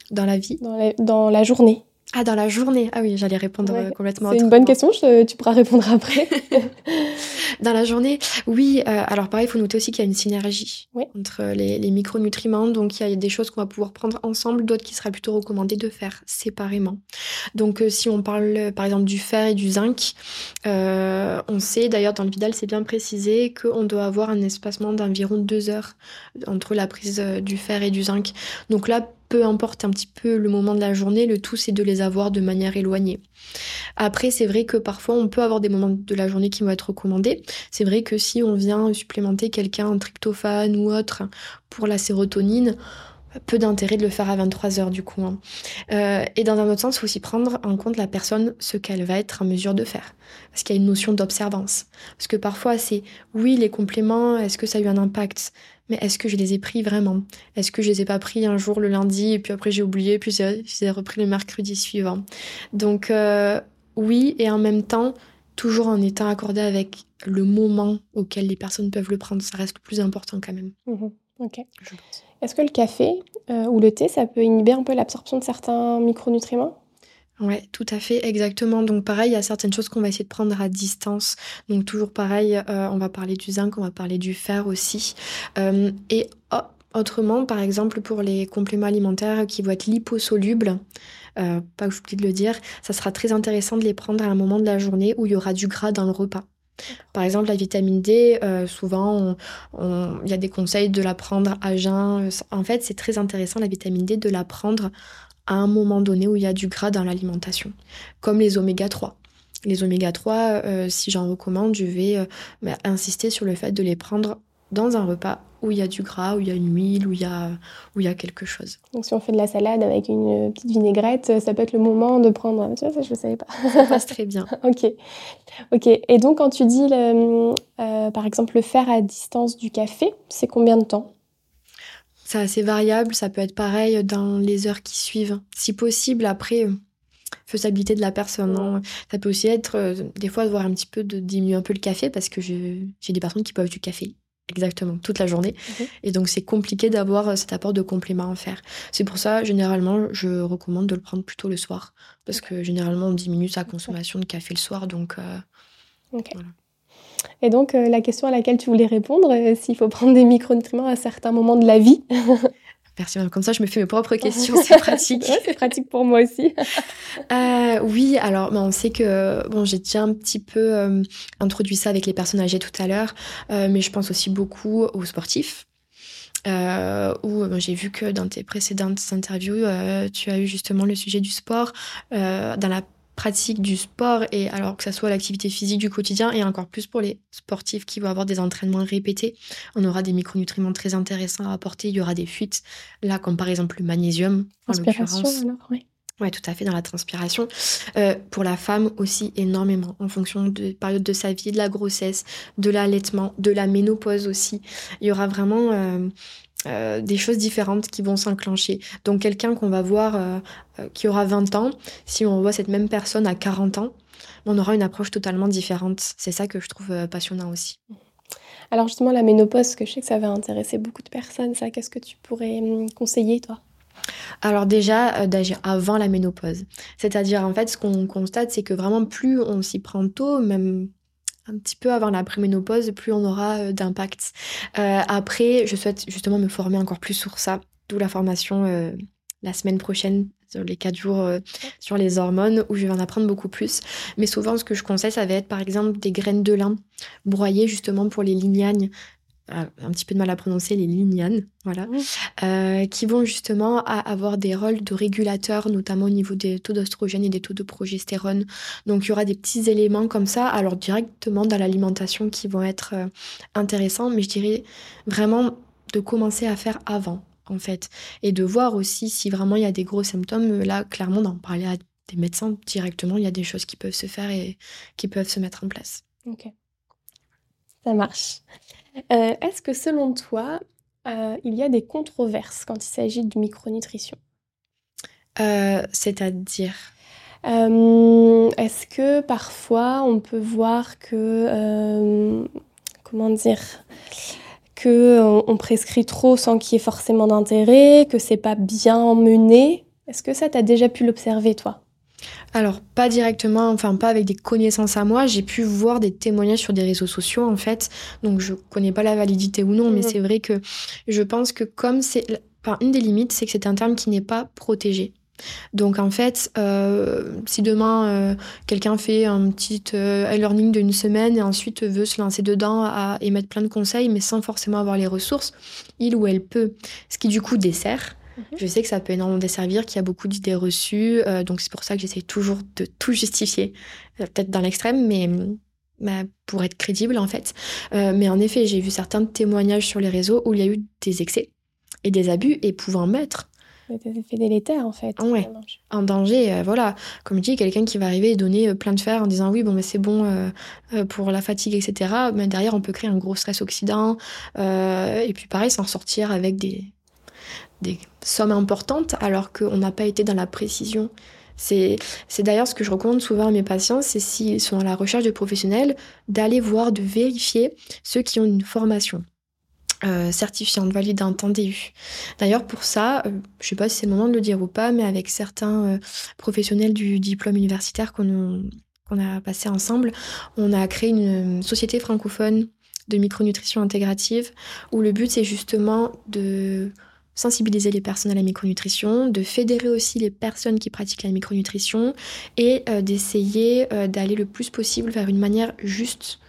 Dans la vie? Dans dans la journée ah, dans la journée Ah oui, j'allais répondre euh, complètement. C'est une bonne question, tu pourras répondre après. (laughs) dans la journée, oui. Euh, alors pareil, il faut noter aussi qu'il y a une synergie entre les, les, micronutriments. Donc il y a des choses qu'on va pouvoir prendre ensemble, d'autres qui sera plutôt recommandé de faire séparément. Donc euh, si on parle par exemple du fer et du zinc, on sait d'ailleurs dans le Vidal, c'est bien précisé qu'on doit avoir un espacement d'environ deux heures entre la prise du fer et du zinc. Donc là, peu importe un petit peu le moment de la journée, le tout c'est de les avoir de manière éloignée. Après, c'est vrai que parfois on peut avoir des moments de la journée qui vont être recommandés. C'est vrai que si on vient supplémenter quelqu'un en tryptophane ou autre pour la sérotonine, peu d'intérêt de le faire à 23 heures du coup. Hein. Euh, et dans un autre sens, il faut aussi prendre en compte la personne, ce qu'elle va être en mesure de faire. Parce qu'il y a une notion d'observance. Parce que parfois, c'est oui, les compléments, est-ce que ça a eu un impact? Mais est-ce que je les ai pris vraiment? Est-ce que je les ai pas pris un jour le lundi et puis après j'ai oublié, puis j'ai repris le mercredi suivant? Donc euh, oui, et en même temps, toujours en étant accordé avec le moment auquel les personnes peuvent le prendre, ça reste le plus important quand même. Mmh ok. Est-ce que le café euh, ou le thé, ça peut inhiber un peu l'absorption de certains micronutriments? Ouais, tout à fait, exactement. Donc pareil, il y a certaines choses qu'on va essayer de prendre à distance. Donc toujours pareil, euh, on va parler du zinc, on va parler du fer aussi. Euh, et oh, autrement, par exemple, pour les compléments alimentaires qui vont être liposolubles, euh, pas que j'oublie de le dire, ça sera très intéressant de les prendre à un moment de la journée où il y aura du gras dans le repas. Par exemple, la vitamine D, souvent, il y a des conseils de la prendre à jeun. En fait, c'est très intéressant, la vitamine D, de la prendre à un moment donné où il y a du gras dans l'alimentation, comme les oméga 3. Les oméga 3, euh, si j'en recommande, je vais euh, bah, insister sur le fait de les prendre dans un repas où il y a du gras, où il y a une huile, où il y a, où il y a quelque chose. Donc si on fait de la salade avec une petite vinaigrette, ça peut être le moment de prendre... Tu vois, ça je ne savais pas. Ça passe très bien. (laughs) ok. ok. Et donc quand tu dis, le, euh, par exemple, le faire à distance du café, c'est combien de temps? C'est assez variable, ça peut être pareil dans les heures qui suivent. Si possible, après, euh, faisabilité de la personne. Hein. Ça peut aussi être, euh, des fois, de voir un petit peu, de diminuer un peu le café, parce que j'ai des personnes qui boivent du café exactement toute la journée. Et donc, c'est compliqué d'avoir euh, cet apport de compléments à faire. C'est pour ça, généralement, je recommande de le prendre plutôt le soir, parce que généralement, on diminue sa consommation de café le soir. Donc, voilà. Et donc, euh, la question à laquelle tu voulais répondre, euh, s'il faut (laughs) prendre des micronutriments à certains moments de la vie. (laughs) Merci, comme ça je me fais mes propres (laughs) questions, c'est pratique. c'est pratique pour moi aussi. Euh, oui, alors ben, on sait que bon, j'ai déjà un petit peu introduit ça avec les personnes âgées tout à l'heure, mais je pense aussi beaucoup aux sportifs. où ben, j'ai vu que dans tes précédentes interviews, tu as eu justement le sujet du sport. dans la pratique du sport et alors que ça soit l'activité physique du quotidien et encore plus pour les sportifs qui vont avoir des entraînements répétés, on aura des micronutriments très intéressants à apporter. Il y aura des fuites, là comme par exemple le magnésium en l'occurrence. Oui. Ouais, tout à fait, dans la transpiration. Euh, pour la femme aussi, énormément, en fonction de période de sa vie, de la grossesse, de l'allaitement, de la ménopause aussi. Il y aura vraiment euh, euh, des choses différentes qui vont s'enclencher. Donc quelqu'un qu'on va voir euh, euh, qui aura 20 ans, si on voit cette même personne à 40 ans, on aura une approche totalement différente. C'est ça que je trouve passionnant aussi. Alors justement, la ménopause, que je sais que ça va intéresser beaucoup de personnes, ça, qu'est-ce que tu pourrais hum, conseiller, toi? Alors déjà, d'agir avant la ménopause. C'est-à-dire, en fait, ce qu'on constate, c'est que vraiment, plus on s'y prend tôt, même un petit peu avant la préménopause, plus on aura euh, d'impact. Euh, après, je souhaite justement me former encore plus sur ça, d'où la formation euh, la semaine prochaine les quatre jours euh, sur les hormones, où je vais en apprendre beaucoup plus. Mais souvent, ce que je conseille, ça va être par exemple des graines de lin broyées justement pour les lignagnes euh, un petit peu de mal à prononcer, les lignanes, voilà, euh, qui vont justement avoir des rôles de régulateurs, notamment au niveau des taux d'oestrogène et des taux de progestérone. Donc il y aura des petits éléments comme ça, alors directement dans l'alimentation qui vont être euh, intéressants, mais je dirais vraiment de commencer à faire avant, en fait, et de voir aussi si vraiment il y a des gros symptômes. Là, clairement, d'en parler à des médecins directement, il y a des choses qui peuvent se faire et qui peuvent se mettre en place. Ok. Ça marche. Euh, est-ce que selon toi, euh, il y a des controverses quand il s'agit de micronutrition? Euh, C'est-à-dire? Est-ce que parfois on peut voir que, comment dire, que on, prescrit trop sans qu'il y ait forcément d'intérêt, que c'est pas bien mené? Est-ce que ça t'as déjà pu l'observer toi? Alors, pas directement, enfin pas avec des connaissances à moi. J'ai pu voir des témoignages sur des réseaux sociaux, en fait. Donc, je connais pas la validité ou non, mais mhm. c'est vrai que je pense que comme c'est. Enfin, une des limites, c'est que c'est un terme qui n'est pas protégé. Donc en fait, euh, si demain euh, quelqu'un fait un petit euh, e-learning d'une semaine et ensuite veut se lancer dedans à émettre plein de conseils, mais sans forcément avoir les ressources, il ou elle peut. Ce qui du coup dessert je sais que ça peut énormément desservir, qu'il y a beaucoup d'idées reçues, euh, donc c'est pour ça que j'essaie toujours de tout justifier, euh, peut-être dans l'extrême, mais bah, pour être crédible en fait. Euh, mais en effet, j'ai vu certains témoignages sur les réseaux où il y a eu des excès et des abus et pouvant mettre des effets délétères en fait. Ouais. En danger, voilà. Comme je dis, quelqu'un qui va arriver et donner plein de fer en disant oui, bon, mais c'est bon pour la fatigue, etc. Mais derrière, on peut créer un gros stress oxydant. et puis pareil, s'en sortir avec des, des sommes importantes alors qu'on n'a pas été dans la précision. C'est d'ailleurs ce que je recommande souvent à mes patients, c'est s'ils sont à la recherche de professionnels, d'aller voir, de vérifier ceux qui ont une formation. Euh, certifiante, validante en DU. D'ailleurs, pour ça, euh, je sais pas si c'est le moment de le dire ou pas, mais avec certains euh, professionnels du diplôme universitaire qu'on a passé ensemble, on a créé une société francophone de micronutrition intégrative où le but c'est justement de sensibiliser les personnes à la micronutrition, de fédérer aussi les personnes qui pratiquent la micronutrition et euh, d'essayer euh, d'aller le plus possible vers une manière juste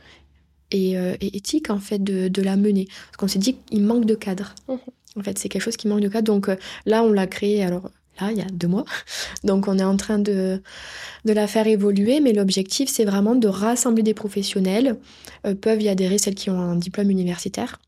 et, euh, éthique en fait de, la mener. Parce qu'on s'est dit qu'il manque de cadre. Mmh. En fait, c'est quelque chose qui manque de cadre. Donc là, on l'a créé. Alors là, il y a deux mois. (laughs) Donc on est en train de, de la faire évoluer, mais l'objectif, c'est vraiment de rassembler des professionnels. peuvent y adhérer celles qui ont un diplôme universitaire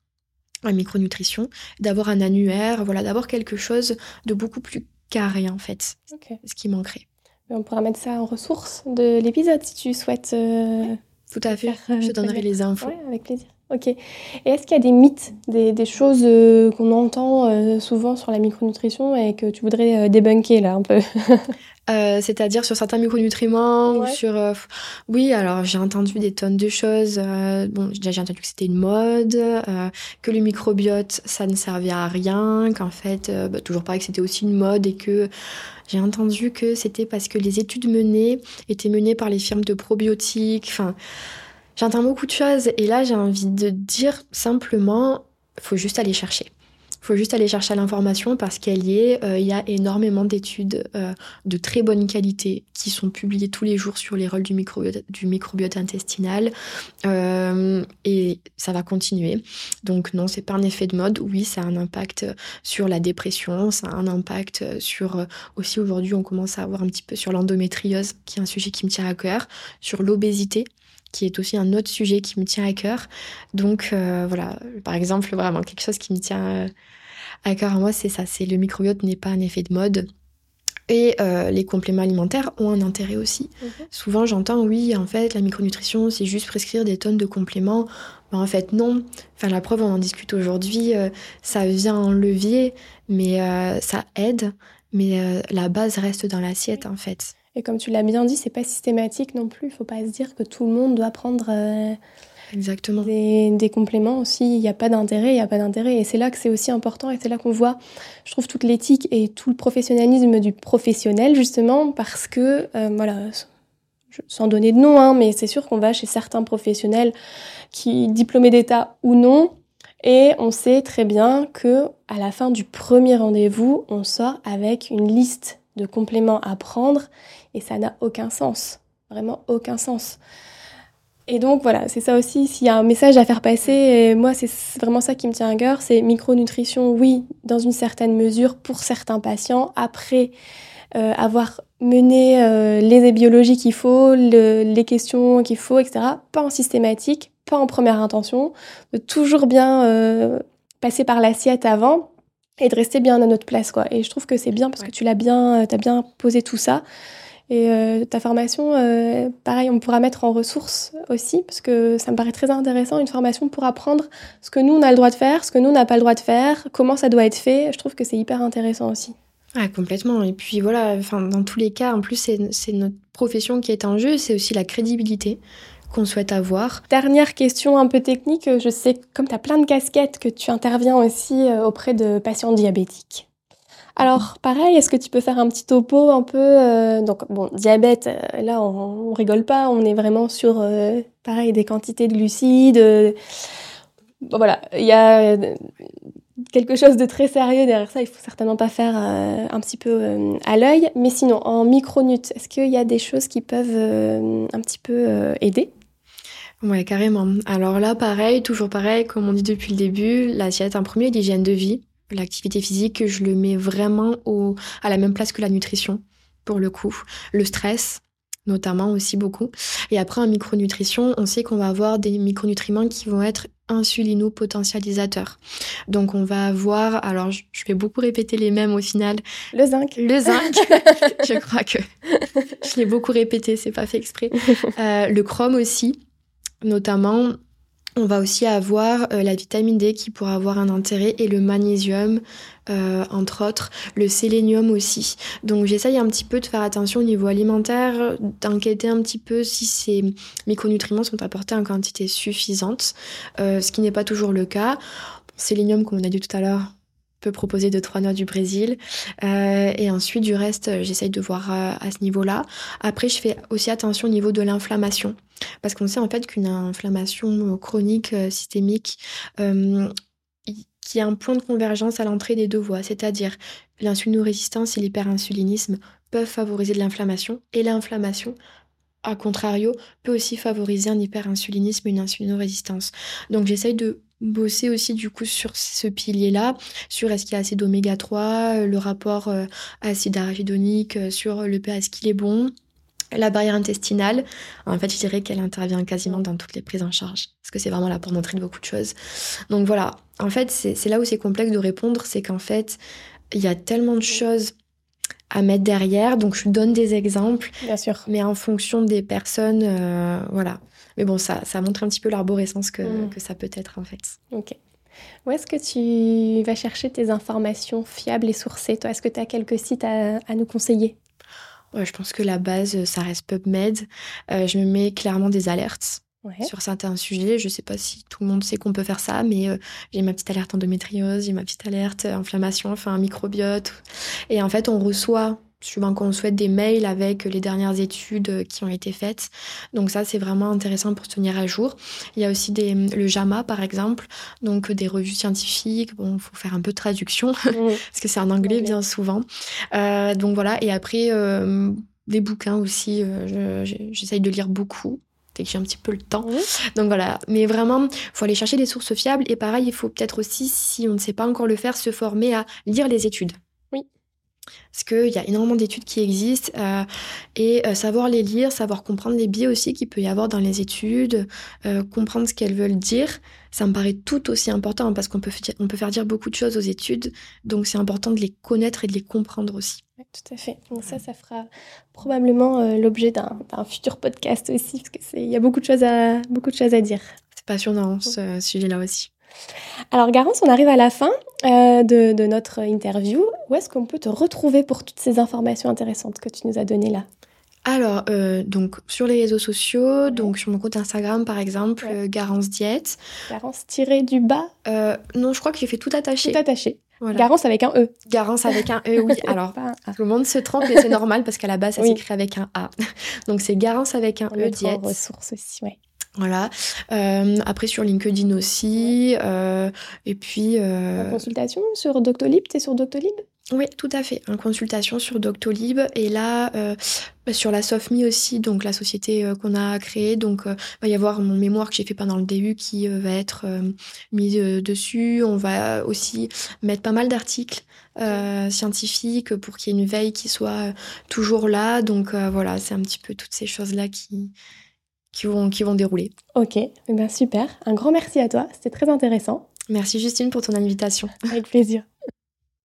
la micronutrition, d'avoir un annuaire, voilà, d'avoir quelque chose de beaucoup plus carré en fait. Ce qui manquerait. On pourra mettre ça en ressource de l'épisode si tu souhaites. Euh, Tout à fait. Je te donnerai les infos. Ouais, avec plaisir. Ok. Et est-ce qu'il y a des mythes, des, choses euh, qu'on entend euh, souvent sur la micronutrition et que tu voudrais débunker là un peu? (laughs) Euh, c'est-à-dire sur certains micronutriments ou sur oui alors j'ai entendu des tonnes de choses euh, bon j'ai entendu que c'était une mode euh, que le microbiote ça ne servait à rien qu'en fait bah, toujours pareil que c'était aussi une mode et que j'ai entendu que c'était parce que les études menées étaient menées par les firmes de probiotiques enfin j'entends beaucoup de choses et là j'ai envie de dire simplement faut juste aller chercher faut juste aller chercher l'information parce qu'elle y est. Euh, il y a énormément d'études euh, de très bonne qualité qui sont publiées tous les jours sur les rôles du microbiote, du microbiote intestinal. Euh, et ça va continuer. Donc non, c'est pas un effet de mode. Oui, ça a un impact sur la dépression, ça a un impact sur aussi aujourd'hui on commence à avoir un petit peu sur l'endométriose, qui est un sujet qui me tient à cœur, sur l'obésité qui est aussi un autre sujet qui me tient à cœur. Donc voilà, par exemple, vraiment quelque chose qui me tient à cœur à moi, c'est ça, c'est le microbiote n'est pas un effet de mode. Et euh, les compléments alimentaires ont un intérêt aussi. Mhm. Souvent, j'entends, oui, en fait, la micronutrition, c'est juste prescrire des tonnes de compléments. Mais en fait, non. Enfin, la preuve, on en discute aujourd'hui. Euh, ça vient en levier, mais euh, ça aide. Mais la base reste dans l'assiette, en fait. Et comme tu l'as bien dit, c'est pas systématique non plus. Il faut pas se dire que tout le monde doit prendre Exactement. Des, compléments aussi, il n'y a pas d'intérêt, il n'y a pas d'intérêt. Et c'est là que c'est aussi important et c'est là qu'on voit, je trouve, toute l'éthique et tout le professionnalisme du professionnel, justement, parce que, euh, voilà, sans donner de nom, hein, mais c'est sûr qu'on va chez certains professionnels qui, diplômés d'État ou non, et on sait très bien que à la fin du premier rendez-vous, on sort avec une liste de compléments à prendre et ça n'a aucun sens. Vraiment aucun sens. Et donc voilà, c'est ça aussi, s'il y a un message à faire passer, et moi c'est vraiment ça qui me tient à cœur, c'est micronutrition, oui, dans une certaine mesure pour certains patients, après euh, avoir mené euh, les biologies qu'il faut, les questions qu'il faut, etc., pas en systématique, pas en première intention, de toujours bien euh, passer par l'assiette avant et de rester bien à notre place, quoi. Et je trouve que c'est bien parce que tu l'as bien, as bien posé tout ça. Et euh, ta formation, euh, pareil, on pourra mettre en ressources aussi, parce que ça me paraît très intéressant, une formation pour apprendre ce que nous, on a le droit de faire, ce que nous, on n'a pas le droit de faire, comment ça doit être fait. Je trouve que c'est hyper intéressant aussi. Ah, complètement. Et puis voilà, enfin, dans tous les cas, en plus, c'est notre profession qui est en jeu, c'est aussi la crédibilité qu'on souhaite avoir. Dernière question un peu technique, je sais, comme tu as plein de casquettes, que tu interviens aussi euh, auprès de patients diabétiques. Alors, pareil, est-ce que tu peux faire un petit topo un peu euh, Donc, bon, diabète, euh, là, on, rigole pas, on est vraiment sur, pareil, des quantités de glucides. Bon, voilà, il y a quelque chose de très sérieux derrière ça. Il faut certainement pas faire un petit peu à l'œil. Mais sinon, en micronut, est-ce qu'il y a des choses qui peuvent un petit peu aider? Ouais, carrément. Alors là, pareil, toujours pareil, comme on dit depuis le début, l'assiette en premier, l'hygiène de vie l'activité physique, je le mets vraiment au, à la même place que la nutrition, pour le coup. Le stress, notamment aussi beaucoup. Et après, en micronutrition, on sait qu'on va avoir des micronutriments qui vont être insulino-potentialisateurs. Donc, on va avoir, alors je vais beaucoup répéter les mêmes au final. Le zinc. Le zinc. (laughs) je crois que je l'ai beaucoup répété, c'est pas fait exprès. Euh, le chrome aussi, notamment on va aussi avoir euh, la vitamine D qui pourra avoir un intérêt et le magnésium, euh, entre autres, le sélénium aussi. Donc j'essaye un petit peu de faire attention au niveau alimentaire, d'enquêter un petit peu si ces micronutriments sont apportés en quantité suffisante, euh, ce qui n'est pas toujours le cas. Sélénium, comme on a dit tout à l'heure, peut proposer de trois noix du Brésil. Euh, et ensuite, du reste, euh, j'essaye de voir euh, à ce niveau-là. Après, je fais aussi attention au niveau de l'inflammation. Parce qu'on sait en fait qu'une inflammation chronique, systémique, qui a un point de convergence à l'entrée des deux voies, c'est-à-dire l'insulino-résistance et l'hyperinsulinisme peuvent favoriser de l'inflammation et l'inflammation a contrario, peut aussi favoriser un hyperinsulinisme et une insulino-résistance. Donc j'essaye de bosser aussi du coup sur ce pilier-là, sur est-ce qu'il y a assez d'oméga 3, euh, le rapport euh, acide arachidonique, euh, sur le pH, est-ce qu'il est bon, la barrière intestinale, en fait, je dirais qu'elle intervient quasiment dans toutes les prises en charge, parce que c'est vraiment la porte d'entrée de beaucoup de choses. Donc voilà, en fait, c'est là où c'est complexe de répondre, c'est qu'en fait, il y a tellement de choses à mettre derrière, donc je donne des exemples, Bien sûr. mais en fonction des personnes, voilà. Mais bon, ça, ça montre un petit peu l'arborescence que, mm. que ça peut être en fait. Ok. Où est-ce que tu vas chercher tes informations fiables et sourcées Toi, est-ce que tu as quelques sites à, à nous conseiller? Ouais, Je pense que la base, ça reste PubMed. Euh, je me mets clairement des alertes. Ouais. Sur certains sujets, je ne sais pas si tout le monde sait qu'on peut faire ça, mais euh, j'ai ma petite alerte endométriose, j'ai ma petite alerte inflammation, enfin microbiote. Et en fait, on reçoit suivant qu'on souhaite des mails avec les dernières études qui ont été faites. Donc ça, c'est vraiment intéressant pour se tenir à jour. Il y a aussi des, le JAMA, par exemple, donc des revues scientifiques. Bon, il faut faire un peu de traduction, (laughs) parce que c'est en anglais bien souvent. Euh, donc voilà, et après, euh, des bouquins aussi, euh, j'essaye de lire beaucoup dès que j'ai un petit peu le temps. Donc voilà, mais vraiment, il faut aller chercher des sources fiables. Et pareil, il faut peut-être aussi, si on ne sait pas encore le faire, se former à lire les études. Parce qu'il y a énormément d'études qui existent euh, et euh, savoir les lire, savoir comprendre les biais aussi qu'il peut y avoir dans les études, euh, comprendre ce qu'elles veulent dire, ça me paraît tout aussi important parce qu'on peut, on peut faire dire beaucoup de choses aux études, donc c'est important de les connaître et de les comprendre aussi. tout à fait. Donc ça, ça fera probablement l'objet d'un futur podcast aussi, parce qu'il y a beaucoup de choses à, beaucoup de choses à dire. C'est passionnant ce sujet-là aussi. Alors Garance, on arrive à la fin euh, de, notre interview. Où est-ce qu'on peut te retrouver pour toutes ces informations intéressantes que tu nous as données là? Alors, euh, donc sur les réseaux sociaux, donc sur mon compte Instagram par exemple, euh, Garance Diète. Garance tiré du bas Non, je crois que j'ai fait tout attaché. Tout attaché. Garance avec un E. Garance avec un E, (laughs) oui. Alors, tout le monde se trompe, mais c'est normal parce qu'à la base, ça s'écrit avec un A. (laughs) Donc, c'est Garance avec un E, Diète. ressources aussi, ouais. Voilà. Euh, après sur LinkedIn aussi. Euh, et puis. Euh... consultation sur Doctolib, t'es sur Doctolib? Oui, tout à fait. En consultation sur Doctolib et là sur la SOFMI aussi, donc la société qu'on a créée. Donc il va y avoir mon mémoire que j'ai fait pendant le DU qui va être mis dessus. On va aussi mettre pas mal d'articles scientifiques pour qu'il y ait une veille qui soit toujours là. Donc voilà, c'est un petit peu toutes ces choses là qui qui vont, qui vont dérouler. Ok, eh ben super. Un grand merci à toi, c'était très intéressant. Merci Justine pour ton invitation. Avec plaisir.